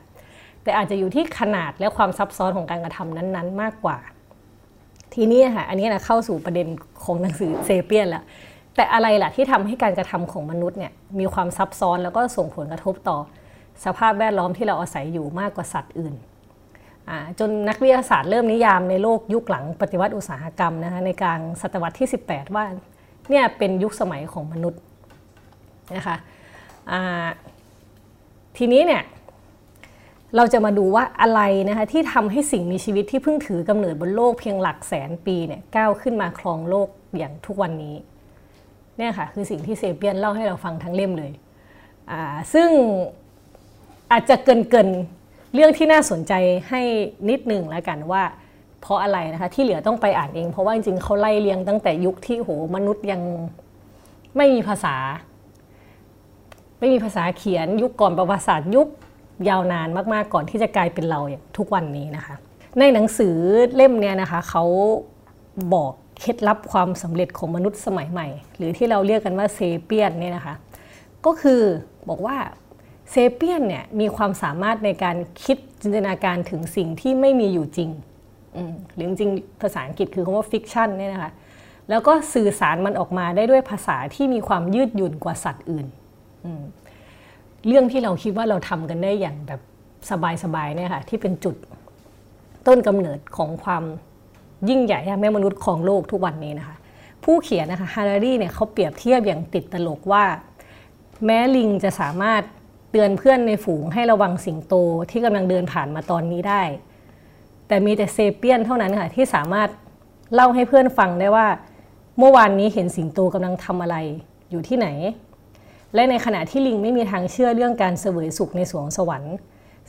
แต่อาจจะอยู่ที่ขนาดและความซับซ้อนของการกระทำนั้น ๆ มากกว่า ทีนี้ค่ะอันนี้นะเข้าสู่ประเด็นของหนังสือเซเปียนแล้วแต่อะไรล่ะที่ทำให้การกระทำของมนุษย์เนี่ยมีความซับซ้อนแล้วก็ส่งผลกระทบต่อ สภาพแวดล้อมที่เราอาศัยอยู่มากกว่าสัตว์อื่นจนนักวิทยาศาสตร์เริ่มนิยามในโลกยุคหลังปฏิวัติอุตสาหกรรมนะคะในกลางศตวรรษที่ 18 ว่าเนี่ยเป็นยุคสมัยของมนุษย์นะคะทีนี้เนี่ย เราจะมาดูว่าอะไรนะคะที่ทำให้สิ่งมีชีวิตที่เพิ่งถือกำเนิดบนโลกเพียงหลักแสนปีเนี่ยก้าวขึ้นมาครองโลกอย่างทุกวันนี้เนี่ยค่ะคือสิ่งที่เซเปียนเล่าให้เราฟังทั้งเล่มเลยซึ่งอาจจะเกินเกินเรื่องที่น่าสนใจให้นิดหนึ่งแล้วกันว่า เพราะอะไรนะคะที่เหลือต้องไปอ่านเอง เพราะว่าจริงๆเขาไล่เรียงตั้งแต่ยุคที่โหมนุษย์ยังไม่มีภาษา ไม่มีภาษาเขียนยุคก่อนประวัติศาสตร์ยุค ยาวนานมากๆก่อนที่จะกลายเป็นเราอย่างทุกวันนี้นะคะ ในหนังสือเล่มเนี้นะคะเขาบอกเคล็ดลับความสำเร็จของมนุษย์สมัยใหม่ หรือที่เราเรียกกันว่าเซเปียนเนี่ยนะคะ ก็คือบอกว่าเซเปียนเนี่ยมีความสามารถในการคิดจินตนาการถึงสิ่งที่ไม่มีอยู่จริงหรือจริงภาษาอังกฤษคือคำว่า fiction เนี่ยนะคะแล้วก็สื่อสารมันออกมาได้ด้วยภาษาที่มีความยืดหยุ่นกว่าสัตว์อื่น เรื่องที่เราคิดว่าเราทำกันได้อย่างแบบสบายๆเนี่ยค่ะที่เป็นจุดต้นกำเนิดของความยิ่งใหญ่แห่งมนุษย์ของโลกทุกวันนี้นะคะ ผู้เขียนนะคะฮารารีเนี่ยเขาเปรียบเทียบอย่างติดตลกว่า แม้ลิงจะสามารถเตือนเพื่อนในฝูงให้ระวังสิงโตที่กำลังเดินผ่านมาตอนนี้ได้ แต่มีแต่เซเปียนเท่านั้นค่ะที่สามารถเล่าให้เพื่อนฟังได้ว่า เมื่อวานนี้เห็นสิงโตกำลังทำอะไรอยู่ที่ไหน และในขณะที่ลิงไม่มีทางเชื่อเรื่องการเสวยสุขในสวงสวรรค์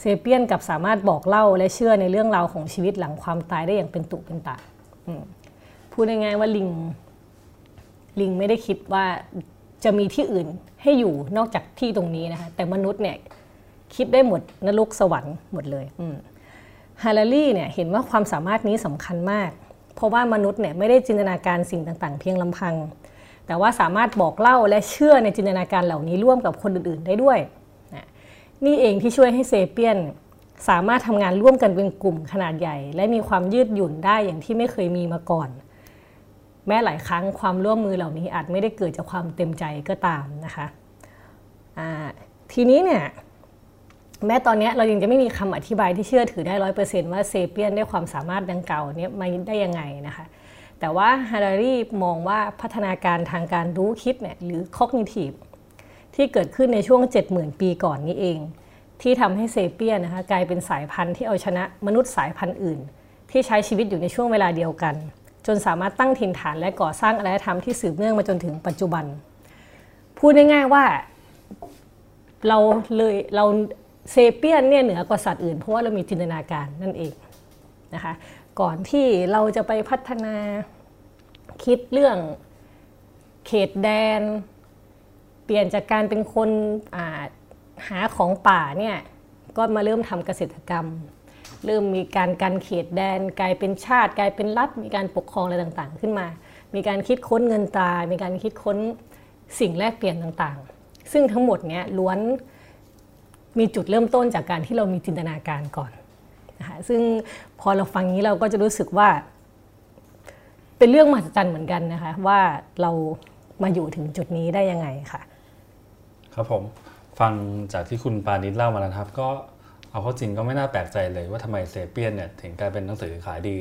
เซเปียนกับสามารถบอกเล่าและเชื่อในเรื่องราวของชีวิตหลังความตายได้อย่างเป็นตุเป็นตาพูดง่ายๆว่าลิง ลิงไม่ได้คิดว่าจะมีที่อื่นให้อยู่นอกจากที่ตรงนี้นะคะแต่มนุษย์เนี่ยคิดได้หมดนรกสวรรค์หมดเลยฮาร์รี่เนี่ยเห็นว่าความสามารถนี้สำคัญมาก เพราะว่ามนุษย์เนี่ยไม่ได้จินตนาการสิ่งต่างๆ เพียงลำพัง แต่ว่าสามารถบอกเล่าและเชื่อในจินตนาการเหล่านี้ร่วมกับคนอื่นๆได้ด้วยนี่เองที่ช่วยให้เซเปียนสามารถทำงานร่วมกันเป็นกลุ่มขนาดใหญ่ และมีความยืดหยุ่นได้อย่างที่ไม่เคยมีมาก่อน แม้หลายครั้งความร่วมมือเหล่านี้อาจไม่ได้เกิดจากความเต็มใจก็ตามนะคะทีนี้เนี่ยแม้ตอนนี้เรายังจะไม่มีคำอธิบายที่เชื่อถือได้ร้อยเปอร์เซนต์ว่า Sapiens ได้ความสามารถดังกล่าวนี้มาได้ยังไงนะคะ แต่ว่าฮารารีมองว่าพัฒนาการทางการรู้คิดเนี่ยหรือ cognitive ที่เกิดขึ้นในช่วง 70,000 ปีก่อนนี้เอง ที่ทำให้ Sapiens นะคะกลายเป็นสายพันธุ์ที่เอาชนะมนุษย์สายพันธุ์อื่น ที่ใช้ชีวิตอยู่ในช่วงเวลาเดียวกัน จนสามารถตั้งถิ่นฐานและก่อสร้างอารยธรรมที่สืบเนื่องมาจนถึงปัจจุบัน พูดง่ายๆว่าเราเลยเราเซเปียนเนี่ยเหนือกว่าสัตว์อื่นเพราะว่าเรามีจินตนาการนั่นเองนะคะ ก่อนที่เราจะไปพัฒนาคิดเรื่องเขตแดน เปลี่ยนจากการเป็นคนหาของป่าเนี่ยก็มาเริ่มทำเกษตรกรรม เริ่มมีการกันเขตแดน กลายเป็นชาติ กลายเป็นรัฐ มีการปกครองอะไรต่างๆ ขึ้นมา มีการคิดค้นเงินตรามีการคิดค้นสิ่งแลกเปลี่ยนต่างๆ ซึ่งทั้งหมดเนี้ยล้วนมีจุดเริ่มต้นจากการที่เรามีจินตนาการก่อน นะคะซึ่งพอเราฟังนี้เราก็จะรู้สึกว่า เป็นเรื่องมหัศจรรย์เหมือนกันนะคะ ว่าเรามาอยู่ถึงจุดนี้ได้ยังไงค่ะ ครับผมฟังจากที่คุณปานิชเล่ามาแล้วครับ ก็เอาเข้าจริงก็ไม่น่าแปลกใจเลยว่าทำไม Sapiens เนี่ยถึงกลายเป็นหนังสือขายดี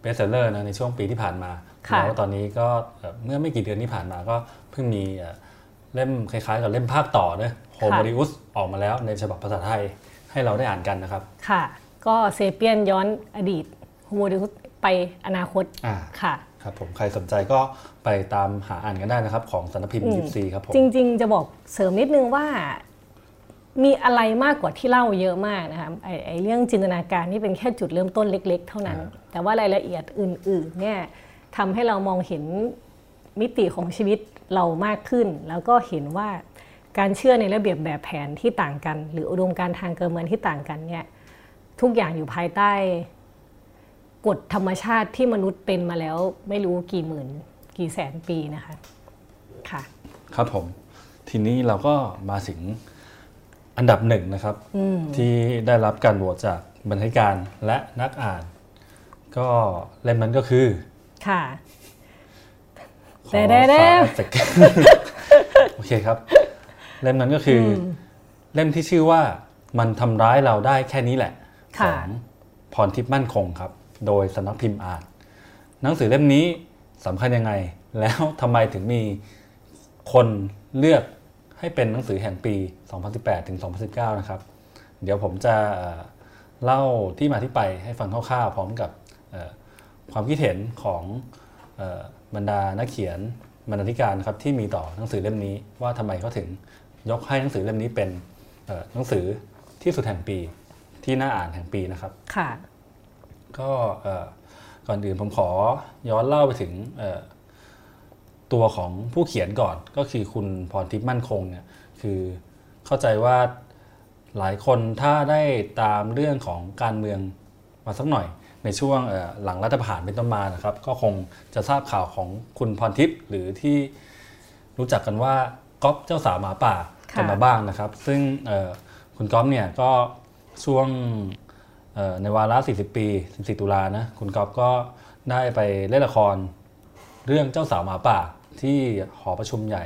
bestseller นะในช่วงปีที่ผ่านมาแล้วตอนนี้ก็เมื่อไม่กี่เดือนที่ผ่านมาก็เพิ่งมีเล่มคล้ายๆ กับเล่มภาคต่อเนะ Homo Deus ออกมาแล้วในฉบับภาษาไทยให้เราได้อ่านกันนะครับ ค่ะ ก็ Sapiens ย้อนอดีต Homo Deus ไปอนาคตค่ะครับผมใครสนใจก็ไปตามหาอ่านกันได้นะครับ ของสารพิมพ์ยิปซีครับผมจริง ๆ จะบอกเสริมนิดนึงว่า มีอะไรมากกว่าที่เล่าเยอะมากนะคะไอไอเรื่องจินตนาการนี่เป็นแค่จุดเริ่มต้นเล็ก ๆ เท่านั้น แต่ว่ารายละเอียดอื่น ๆ เนี่ยทำให้เรามองเห็นมิติของชีวิตเรามากขึ้น แล้วก็เห็นว่าการเชื่อในระเบียบแบบแผนที่ต่างกัน หรืออุดมการทางการเมืองที่ต่างกันเนี่ย ทุกอย่างอยู่ภายใต้กฎธรรมชาติที่มนุษย์เป็นมาแล้วไม่รู้กี่หมื่น กี่แสนปีนะคะค่ะ ครับผม ทีนี้เราก็มาถึงอันดับหนึ่งนะครับ ที่ได้รับการโหวตจากบรรณาธิการและนักอ่าน ก็เล่มนั้นก็คือ ค่ะแต่แด้โอเคครับ เล่มนั้นก็คือ เล่มที่ชื่อว่ามันทำร้ายเราได้แค่นี้แหละ ของพรทิพย์มั่นคงครับ โดยสนักพิมพ์อ่านหนังสือเล่มนี้สำคัญยังไง แล้วทำไมถึงมีคนเลือกให้เป็นหนังสือแห่งปี 2018 ถึง 2019 นะครับ เดี๋ยวผมจะเล่าที่มาที่ไปให้ฟังคร่าวๆ พร้อมกับความคิดเห็นของบรรดานักเขียนบรรณาธิการครับที่มีต่อหนังสือเล่มนี้ว่าทำไมเขาถึงยกให้หนังสือเล่มนี้เป็นหนังสือที่สุดแห่งปี ที่น่าอ่านแห่งปีนะครับ ค่ะ ก็ก่อนอื่นผมขอย้อนเล่าไปถึงตัวของผู้เขียนก่อนก็คือคุณพรทิพย์มั่นคงเนี่ยคือเข้าใจว่าหลายคนถ้าได้ตามเรื่องของการเมืองมาสักหน่อย ในช่วงหลังรัฐประหารเป็นต้นมานะครับ ก็คงจะทราบข่าวของคุณพรทิพย์หรือที่รู้จักกันว่าก๊อฟเจ้าสาวหมาป่ากันมาบ้างนะครับ ซึ่งคุณก๊อฟเนี่ยก็ ช่วงในวาระ 40 ปี 14 ตุลานะ คุณก๊อฟก็ได้ไปเล่นละคร เรื่องเจ้าสาวหมาป่าที่หอประชุมใหญ่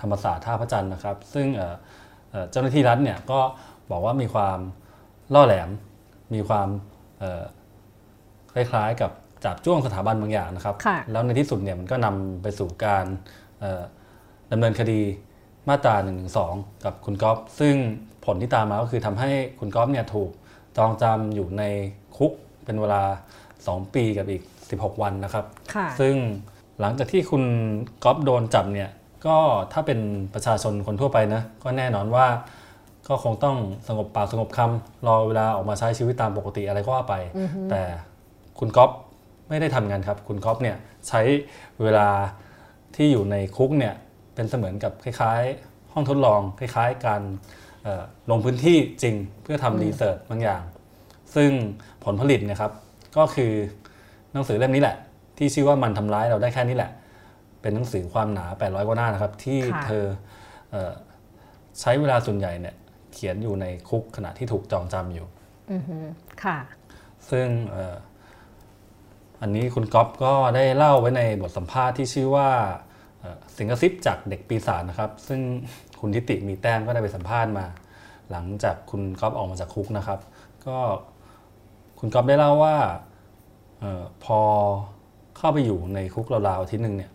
ธรรมศาสตร์ท่าพระจันทร์นะครับ ซึ่งเจ้าหน้าที่รัฐเนี่ยก็บอกว่ามีความล่อแหลม มีความคล้ายๆกับจับจ้วงสถาบันบางอย่างนะครับ แล้วในที่สุดเนี่ยมันก็นำไปสู่การดำเนินคดีมาตรา1นึกับคุณก๊อฟซึ่ง ผลที่ตามมาก็คือทำให้คุณก๊อฟเนี่ยถูกจองจำอยู่ในคุกเป็นเวลา 2 ปีกับอีก 16 วันนะครับ ซึ่งหลังจากที่คุณก๊อฟโดนจับเนี่ยก็ถ้าเป็นประชาชนคนทั่วไปนะก็แน่นอนว่าก็คงต้องสงบปากสงบคำรอเวลาออกมาใช้ชีวิตตามปกติอะไรก็ว่าไป แต่คุณก๊อฟไม่ได้ทำงานครับ คุณก๊อฟเนี่ยใช้เวลาที่อยู่ในคุกเนี่ยเป็นเสมือนกับคล้าย ๆ ห้องทดลอง คล้าย ๆ การ ลงพื้นที่จริงเพื่อทำรีเสิร์ชบางอย่าง ซึ่งผลผลิตนะครับ ก็คือหนังสือเล่มนี้แหละ ที่ชื่อว่ามันทำร้ายเราได้แค่นี้แหละ เป็นหนังสือความหนา 800 กว่าหน้านะครับ ที่เธอใช้เวลาส่วนใหญ่เนี่ยเขียนอยู่ในคุกขณะที่ถูกจองจำอยู่ค่ะ ซึ่งอันนี้คุณก๊อฟก็ได้เล่าไว้ในบทสัมภาษณ์ที่ชื่อว่าสิงกซิปจากเด็กปีศาจนะครับ ซึ่ง คุณทิติมีแต้มก็ได้ไปสัมภาษณ์มา หลังจากคุณก๊อฟออกมาจากคุกนะครับ ก็คุณก๊อฟได้เล่าว่าออพอเข้าไปอยู่ในคุกราวๆปีหนึ่งเนี่ย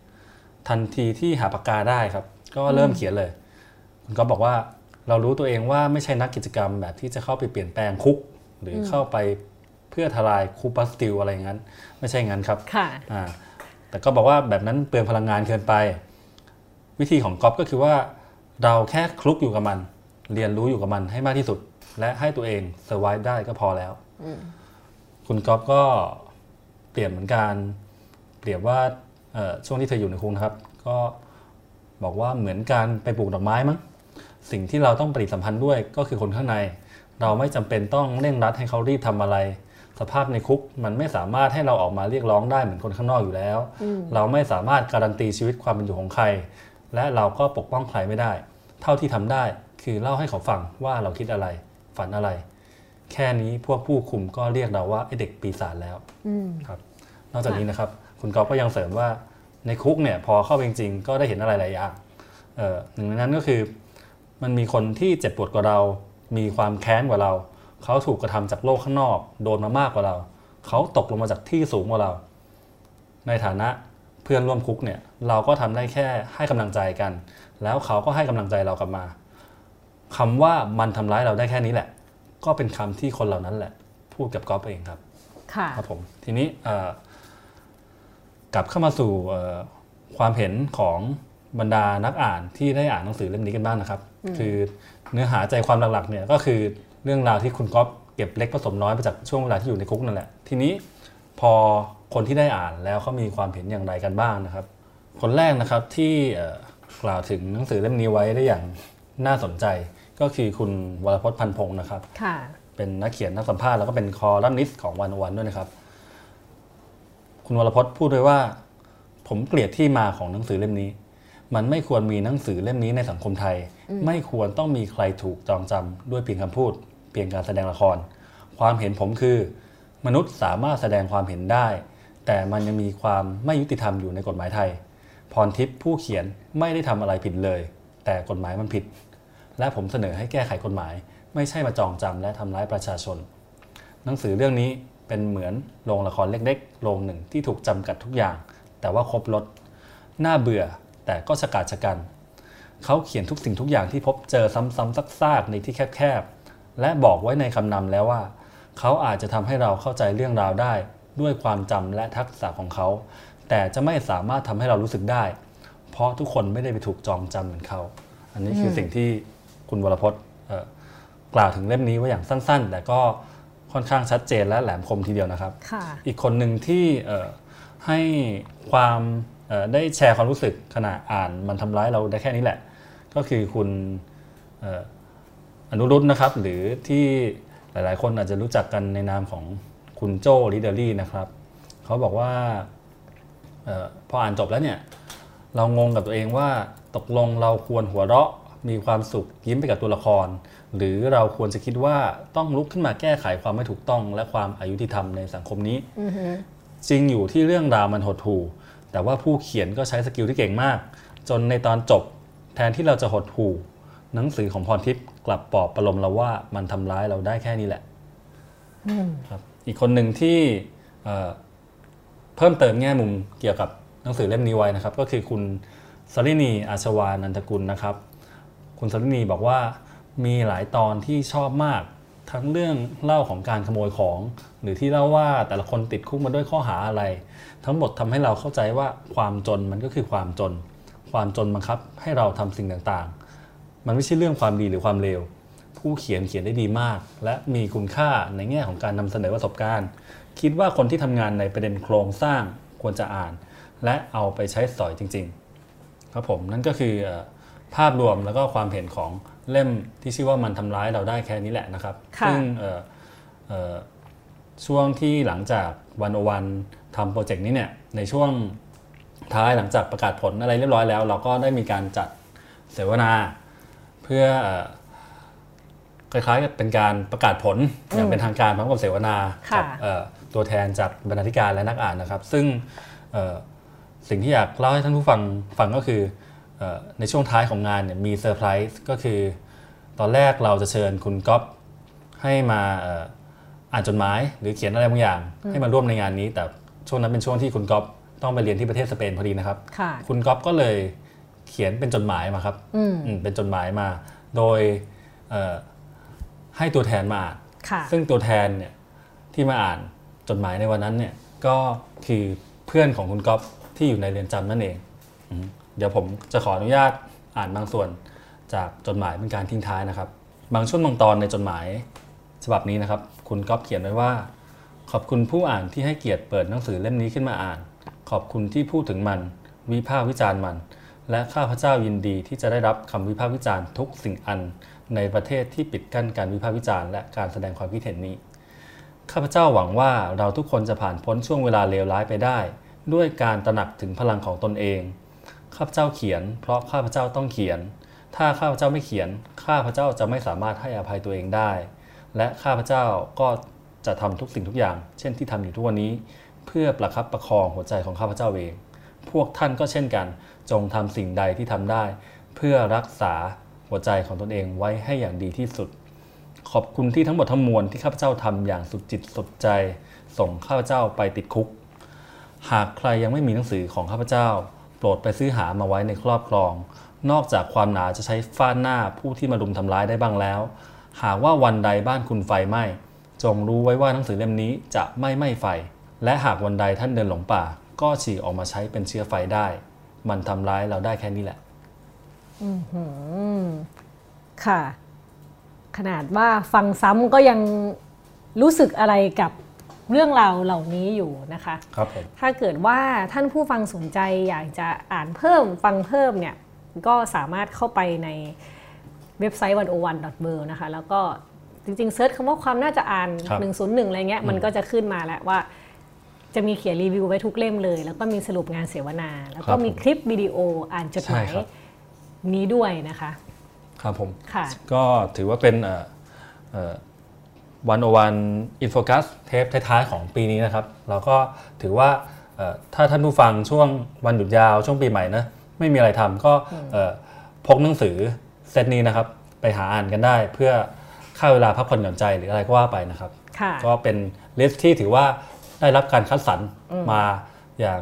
ทันทีที่หาปากกาได้ครับ ก็เริ่มเขียนเลย คุณก็บอกว่าเรารู้ตัวเองว่าไม่ใช่นักกิจกรรมแบบที่จะเข้าไปเปลี่ยนแปลงคุก หรือเข้าไปเพื่อทลายคุกบัสตีย์อะไรงั้น ไม่ใช่งั้นครับค่ะอ่าแต่ก็บอกว่าแบบนั้นเปลืองพลังงานเกินไป วิธีของกอล์ฟก็คือว่า เราแค่คลุกอยู่กับมัน เรียนรู้อยู่กับมันให้มากที่สุด และให้ตัวเอง survive ได้ก็พอแล้วคุณก๊อฟก็เปลี่ยนเหมือนกันเปรียบว่าช่วงที่เธออยู่ในคุกนะครับ ก็บอกว่าเหมือนการไปปลูกดอกไม้มั้งสิ่งที่เราต้องปฏิสัมพันธ์ด้วยก็คือคนข้างใน เราไม่จำเป็นต้องเร่งรัดให้เขารีบทำอะไร สภาพในคุกมันไม่สามารถให้เราออกมาเรียกร้องได้เหมือนคนข้างนอกอยู่แล้ว เราไม่สามารถการันตีชีวิตความเป็นอยู่ของใคร และเราก็ปกป้องใครไม่ได้ เท่าที่ทำได้คือเล่าให้เขาฟังว่าเราคิดอะไร ฝันอะไร แค่นี้พวกผู้คุมก็เรียกเราว่าไอเด็กปีศาจแล้วครับนอกจากนี้นะครับ คุณก๊อฟก็ยังเสริมว่าในคุกเนี่ยพอเข้าไปจริงๆก็ได้เห็นอะไรหลายอย่างหนึ่งในนั้นก็คือ มันมีคนที่เจ็บปวดกว่าเรา มีความแค้นกว่าเรา เขาถูกกระทำจากโลกข้างนอก โดนมามากกว่าเรา เขาตกลงมาจากที่สูงกว่าเรา ในฐานะเพื่อนร่วมคุกเนี่ยเราก็ทำได้แค่ให้กำลังใจกัน แล้วเขาก็ให้กำลังใจเรากลับมาคำว่ามันทำร้ายเราได้แค่นี้แหละ ก็เป็นคำที่คนเหล่านั้นแหละ พูดกับก๊อฟเองครับค่ะครับผมทีนี้กลับเข้ามาสู่ความเห็นของบรรดานักอ่านที่ได้อ่านหนังสือเล่มนี้กันบ้างนะครับ คือเนื้อหาใจความหลักๆเนี่ยก็คือเรื่องราวที่คุณก๊อฟเก็บเล็กผสมน้อยมาจากช่วงเวลาที่อยู่ในคุกนั่นแหละ ทีนี้พอ คนที่ได้อ่านแล้วเขามีความเห็นอย่างไรกันบ้างนะครับ คนแรกนะครับที่กล่าวถึงหนังสือเล่มนี้ไว้ได้อย่างน่าสนใจก็คือคุณวรพจน์พันพงศ์นะครับค่ะเป็นนักเขียนนักสัมภาษณ์แล้วก็เป็นคอลัมนิสต์ของวันวันด้วยนะครับ คุณวรพจน์พูดด้วยว่า ผมเกลียดที่มาของหนังสือเล่มนี้ มันไม่ควรมีหนังสือเล่มนี้ในสังคมไทย ไม่ควรต้องมีใครถูกจองจำด้วยเพียงคำพูด เพียงการแสดงละคร ความเห็นผมคือ มนุษย์สามารถแสดงความเห็นได้ แต่มันยังมีความไม่ยุติธรรมอยู่ในกฎหมายไทย พรทิพย์ผู้เขียนไม่ได้ทำอะไรผิดเลย แต่กฎหมายมันผิด และผมเสนอให้แก้ไขกฎหมาย ไม่ใช่มาจองจำและทำร้ายประชาชน หนังสือเรื่องนี้เป็นเหมือนโรงละครเล็กๆโรงหนึ่งที่ถูกจำกัดทุกอย่าง แต่ว่าครบรถน่าเบื่อแต่ก็ฉกาจฉกันเขาเขียนทุกสิ่งทุกอย่างที่พบเจอซ้ำๆซากๆในที่แคบๆและบอกไว้ในคำนำแล้วว่า เขาอาจจะทำให้เราเข้าใจเรื่องราวได้ ด้วยความจำและทักษะของเขา แต่จะไม่สามารถทำให้เรารู้สึกได้ เพราะทุกคนไม่ได้ไปถูกจองจำเหมือนเขา อันนี้คือสิ่งที่คุณวรพจน์กล่าวถึงเล่มนี้ไว้อย่างสั้น ๆ แต่ก็ค่อนข้างชัดเจนและแหลมคมทีเดียวนะครับ อีกคนหนึ่งที่ให้ความได้แชร์ความรู้สึกขณะอ่านมันทำร้ายเราได้แค่นี้แหละ ก็คือคุณอนุรุตนะครับ หรือที่หลายๆ คนอาจจะรู้จักกันในนามของ คุณโจ Readery นะครับเขาบอกว่าออพออ่านจบแล้วเนี่ยเรางงกับตัวเองว่าตกลงเราควรหัวเราะมีความสุขยิ้มไปกับตัวละคร หรือเราควรจะคิดว่าต้องลุกขึ้นมาแก้ไขความไม่ถูกต้อง และความอายุติธรรมในสังคมนี้ จริงอยู่ที่เรื่องราวมันหดหู่ แต่ว่าผู้เขียนก็ใช้ skill ที่เก่งมาก จนในตอนจบแทนที่เราจะหดหู่ หนังสือของพรทิพย์กลับปลอบประโลมเราว่ามันทำร้ายเราได้แค่นี้แหละครับ อีกคนหนึ่งที่เพิ่มเติมแง่มุมเกี่ยวกับหนังสือเล่มนี้ไว้นะครับ ก็คือคุณสรินีอาชวานันทกุลนะครับ คุณสรินีบอกว่ามีหลายตอนที่ชอบมากทั้งเรื่องเล่าของการขโมยของ หรือที่เล่าว่าแต่ละคนติดคุกมาด้วยข้อหาอะไร ทั้งหมดทำให้เราเข้าใจว่าความจนมันก็คือความจน ความจนบังคับให้เราทำสิ่งต่างๆ มันไม่ใช่เรื่องความดีหรือความเลว ผู้เขียนเขียนได้ดีมาก และมีคุณค่าในแง่ของการนำเสนอประสบการณ์ คิดว่าคนที่ทำงานในประเด็นโครงสร้างควรจะอ่าน และเอาไปใช้สอยจริง ๆ ครับผมนั่นก็คือภาพรวมแล้วก็ความเห็นของเล่มที่ชื่อว่ามันทำร้ายเราได้แค่นี้แหละนะครับ ซึ่งช่วงที่หลังจาก One-O-One ทำ project นี้เนี่ยในช่วงท้ายหลังจากประกาศผลอะไรเรียบร้อยแล้ว เราก็ได้มีการจัดเสวนา เพื่อ คล้ายๆกับเป็นการประกาศผลอย่างเป็นทางการพร้อมกับเสวนากับตัวแทนจากบรรณาธิการและนักอ่านนะครับ ซึ่งสิ่งที่อยากเล่าให้ท่านผู้ฟังฟังก็คือในช่วงท้ายของงานเนี่ยมีเซอร์ไพรส์ก็คือ ตอนแรกเราจะเชิญคุณก๊อฟให้มาอ่านจดหมาย หรือเขียนอะไรบางอย่าง ให้มาร่วมในงานนี้ แต่ช่วงนั้นเป็นช่วงที่คุณก๊อฟต้องไปเรียนที่ประเทศสเปนพอดีนะครับ คุณก๊อฟก็เลยเขียนเป็นจดหมายมาครับเป็นจดหมายมา โดย ให้ตัวแทนมาอ่านซึ่งตัวแทนเนี่ยที่มาอ่านจดหมายในวันนั้นเนี่ยก็คือเพื่อนของคุณก๊อฟที่อยู่ในเรือนจำนั่นเอง เดี๋ยวผมจะขออนุญาตอ่านบางส่วนจากจดหมายเป็นการทิ้งท้ายนะครับ บางช่วงบางตอนในจดหมายฉบับนี้นะครับ คุณก๊อฟเขียนไว้ว่า ขอบคุณผู้อ่านที่ให้เกียรติเปิดหนังสือเล่มนี้ขึ้นมาอ่าน ขอบคุณที่พูดถึงมัน วิพากษ์วิจารณ์มัน และข้าพเจ้ายินดีที่จะได้รับคำวิพากษ์วิจารณ์ทุกสิ่งอัน ในประเทศที่ปิดกั้นการวิพากษ์วิจารณ์และการแสดงความคิดเห็นนี้ ข้าพเจ้าหวังว่าเราทุกคนจะผ่านพ้นช่วงเวลาเลวร้ายไปได้ ด้วยการตระหนักถึงพลังของตนเอง ข้าพเจ้าเขียน เพราะข้าพเจ้าต้องเขียน ถ้าข้าพเจ้าไม่เขียน ข้าพเจ้าจะไม่สามารถให้อภัยตัวเองได้ และข้าพเจ้าก็จะทำทุกสิ่งทุกอย่าง เช่นที่ทำอยู่ทุกวันนี้ เพื่อประคับประคองหัวใจของข้าพเจ้าเอง พวกท่านก็เช่นกัน จงทำสิ่งใดที่ทำได้ เพื่อรักษา หัวใจของตนเองไว้ให้อย่างดีที่สุด ขอบคุณที่ทั้งหมดทั้งมวลที่ข้าพเจ้าทำอย่างสุดจิตสุดใจ ส่งข้าพเจ้าไปติดคุก หากใครยังไม่มีหนังสือของข้าพเจ้า โปรดไปซื้อหามาไว้ในครอบครอง นอกจากความหนาจะใช้ฟาดหน้าผู้ที่มารุมทำร้ายได้บ้างแล้ว หากว่าวันใดบ้านคุณไฟไหม้จงรู้ไว้ว่าหนังสือเล่มนี้จะไม่ไหม้ไฟ และหากวันใดท่านเดินหลงป่า ก็ฉีกออกมาใช้เป็นเชื้อไฟได้ มันทำร้ายเราได้แค่นี้แหละ ค่ะ ขนาดว่าฟังซ้ำก็ยังรู้สึกอะไรกับเรื่องราวเหล่านี้อยู่นะคะครับผมถ้าเกิดว่าท่านผู้ฟังสนใจอยากจะอ่านเพิ่มฟังเพิ่มเนี่ย ก็สามารถเข้าไปในเว็บไซต์ 101.world นะคะ แล้วก็จริงๆเซิร์ชคำว่าความน่าจะอ่านครับ101 อะไรเงี้ย มันก็จะขึ้นมาแล้วว่าจะมีเขียนรีวิวไว้ทุกเล่มเลย แล้วก็มีสรุปงานเสวนา แล้วก็มีคลิปวิดีโออ่านจดหมายใช่ครับ นี้ด้วยนะคะ ครับผมค่ะก็ถือว่าเป็น One-O-One In Focus เทปท้ายๆของปีนี้นะครับ เราก็ถือว่าเอ่อถ้าท่านผู้ฟังช่วงวันหยุดยาวช่วงปีใหม่นะไม่มีอะไรทำก็เอ่อพกหนังสือเซตนี้นะครับ ไปหาอ่านกันได้เพื่อฆ่าเวลาพักผ่อนหย่อนใจหรืออะไรก็ว่าไปนะครับค่ะก็เป็น list ที่ถือว่าได้รับการคัดสรรมาอย่าง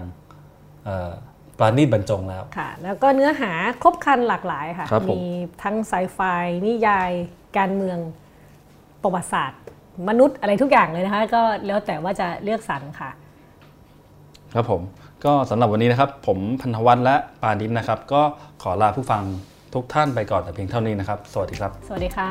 เอ่อ ปราณีตบรรจงแล้วค่ะ แล้วก็เนื้อหาครบครันหลากหลายค่ะครับผมมีทั้งไซไฟนิยาย การเมืองประวัติศาสตร์ มนุษย์อะไรทุกอย่างเลยนะคะ ก็แล้วแต่ว่าจะเลือกสรรค่ะ ครับผมก็สำหรับวันนี้นะครับ ผมพันธวัฒน์และปานิชนะครับ ก็ขอลาผู้ฟังทุกท่านไปก่อนแต่เพียงเท่านี้นะครับ สวัสดีครับ สวัสดีค่ะ